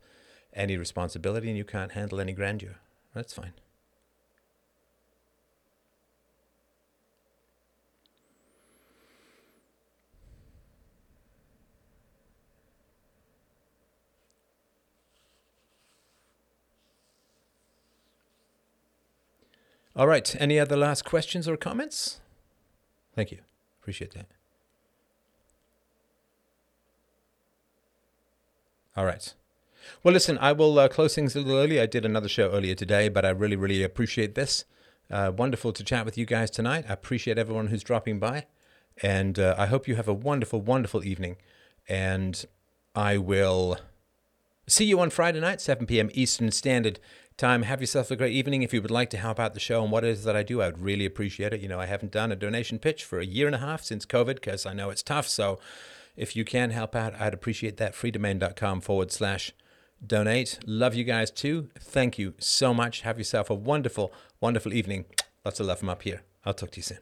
any responsibility and you can't handle any grandeur. That's fine. All right. Any other last questions or comments? Thank you. Appreciate that. All right. Well, listen, I will uh, close things a little early. I did another show earlier today, but I really, really appreciate this. Uh, wonderful to chat with you guys tonight. I appreciate everyone who's dropping by. And uh, I hope you have a wonderful, wonderful evening. And I will see you on Friday night, 7 p.m. Eastern Standard Time. Have yourself a great evening. If you would like to help out the show and what it is that I do, I would really appreciate it. You know, I haven't done a donation pitch for a year and a half since COVID because I know it's tough. So if you can help out, I'd appreciate that. freedomain.com forward slash donate. Love you guys too. Thank you so much. Have yourself a wonderful, wonderful evening. Lots of love from up here. I'll talk to you soon.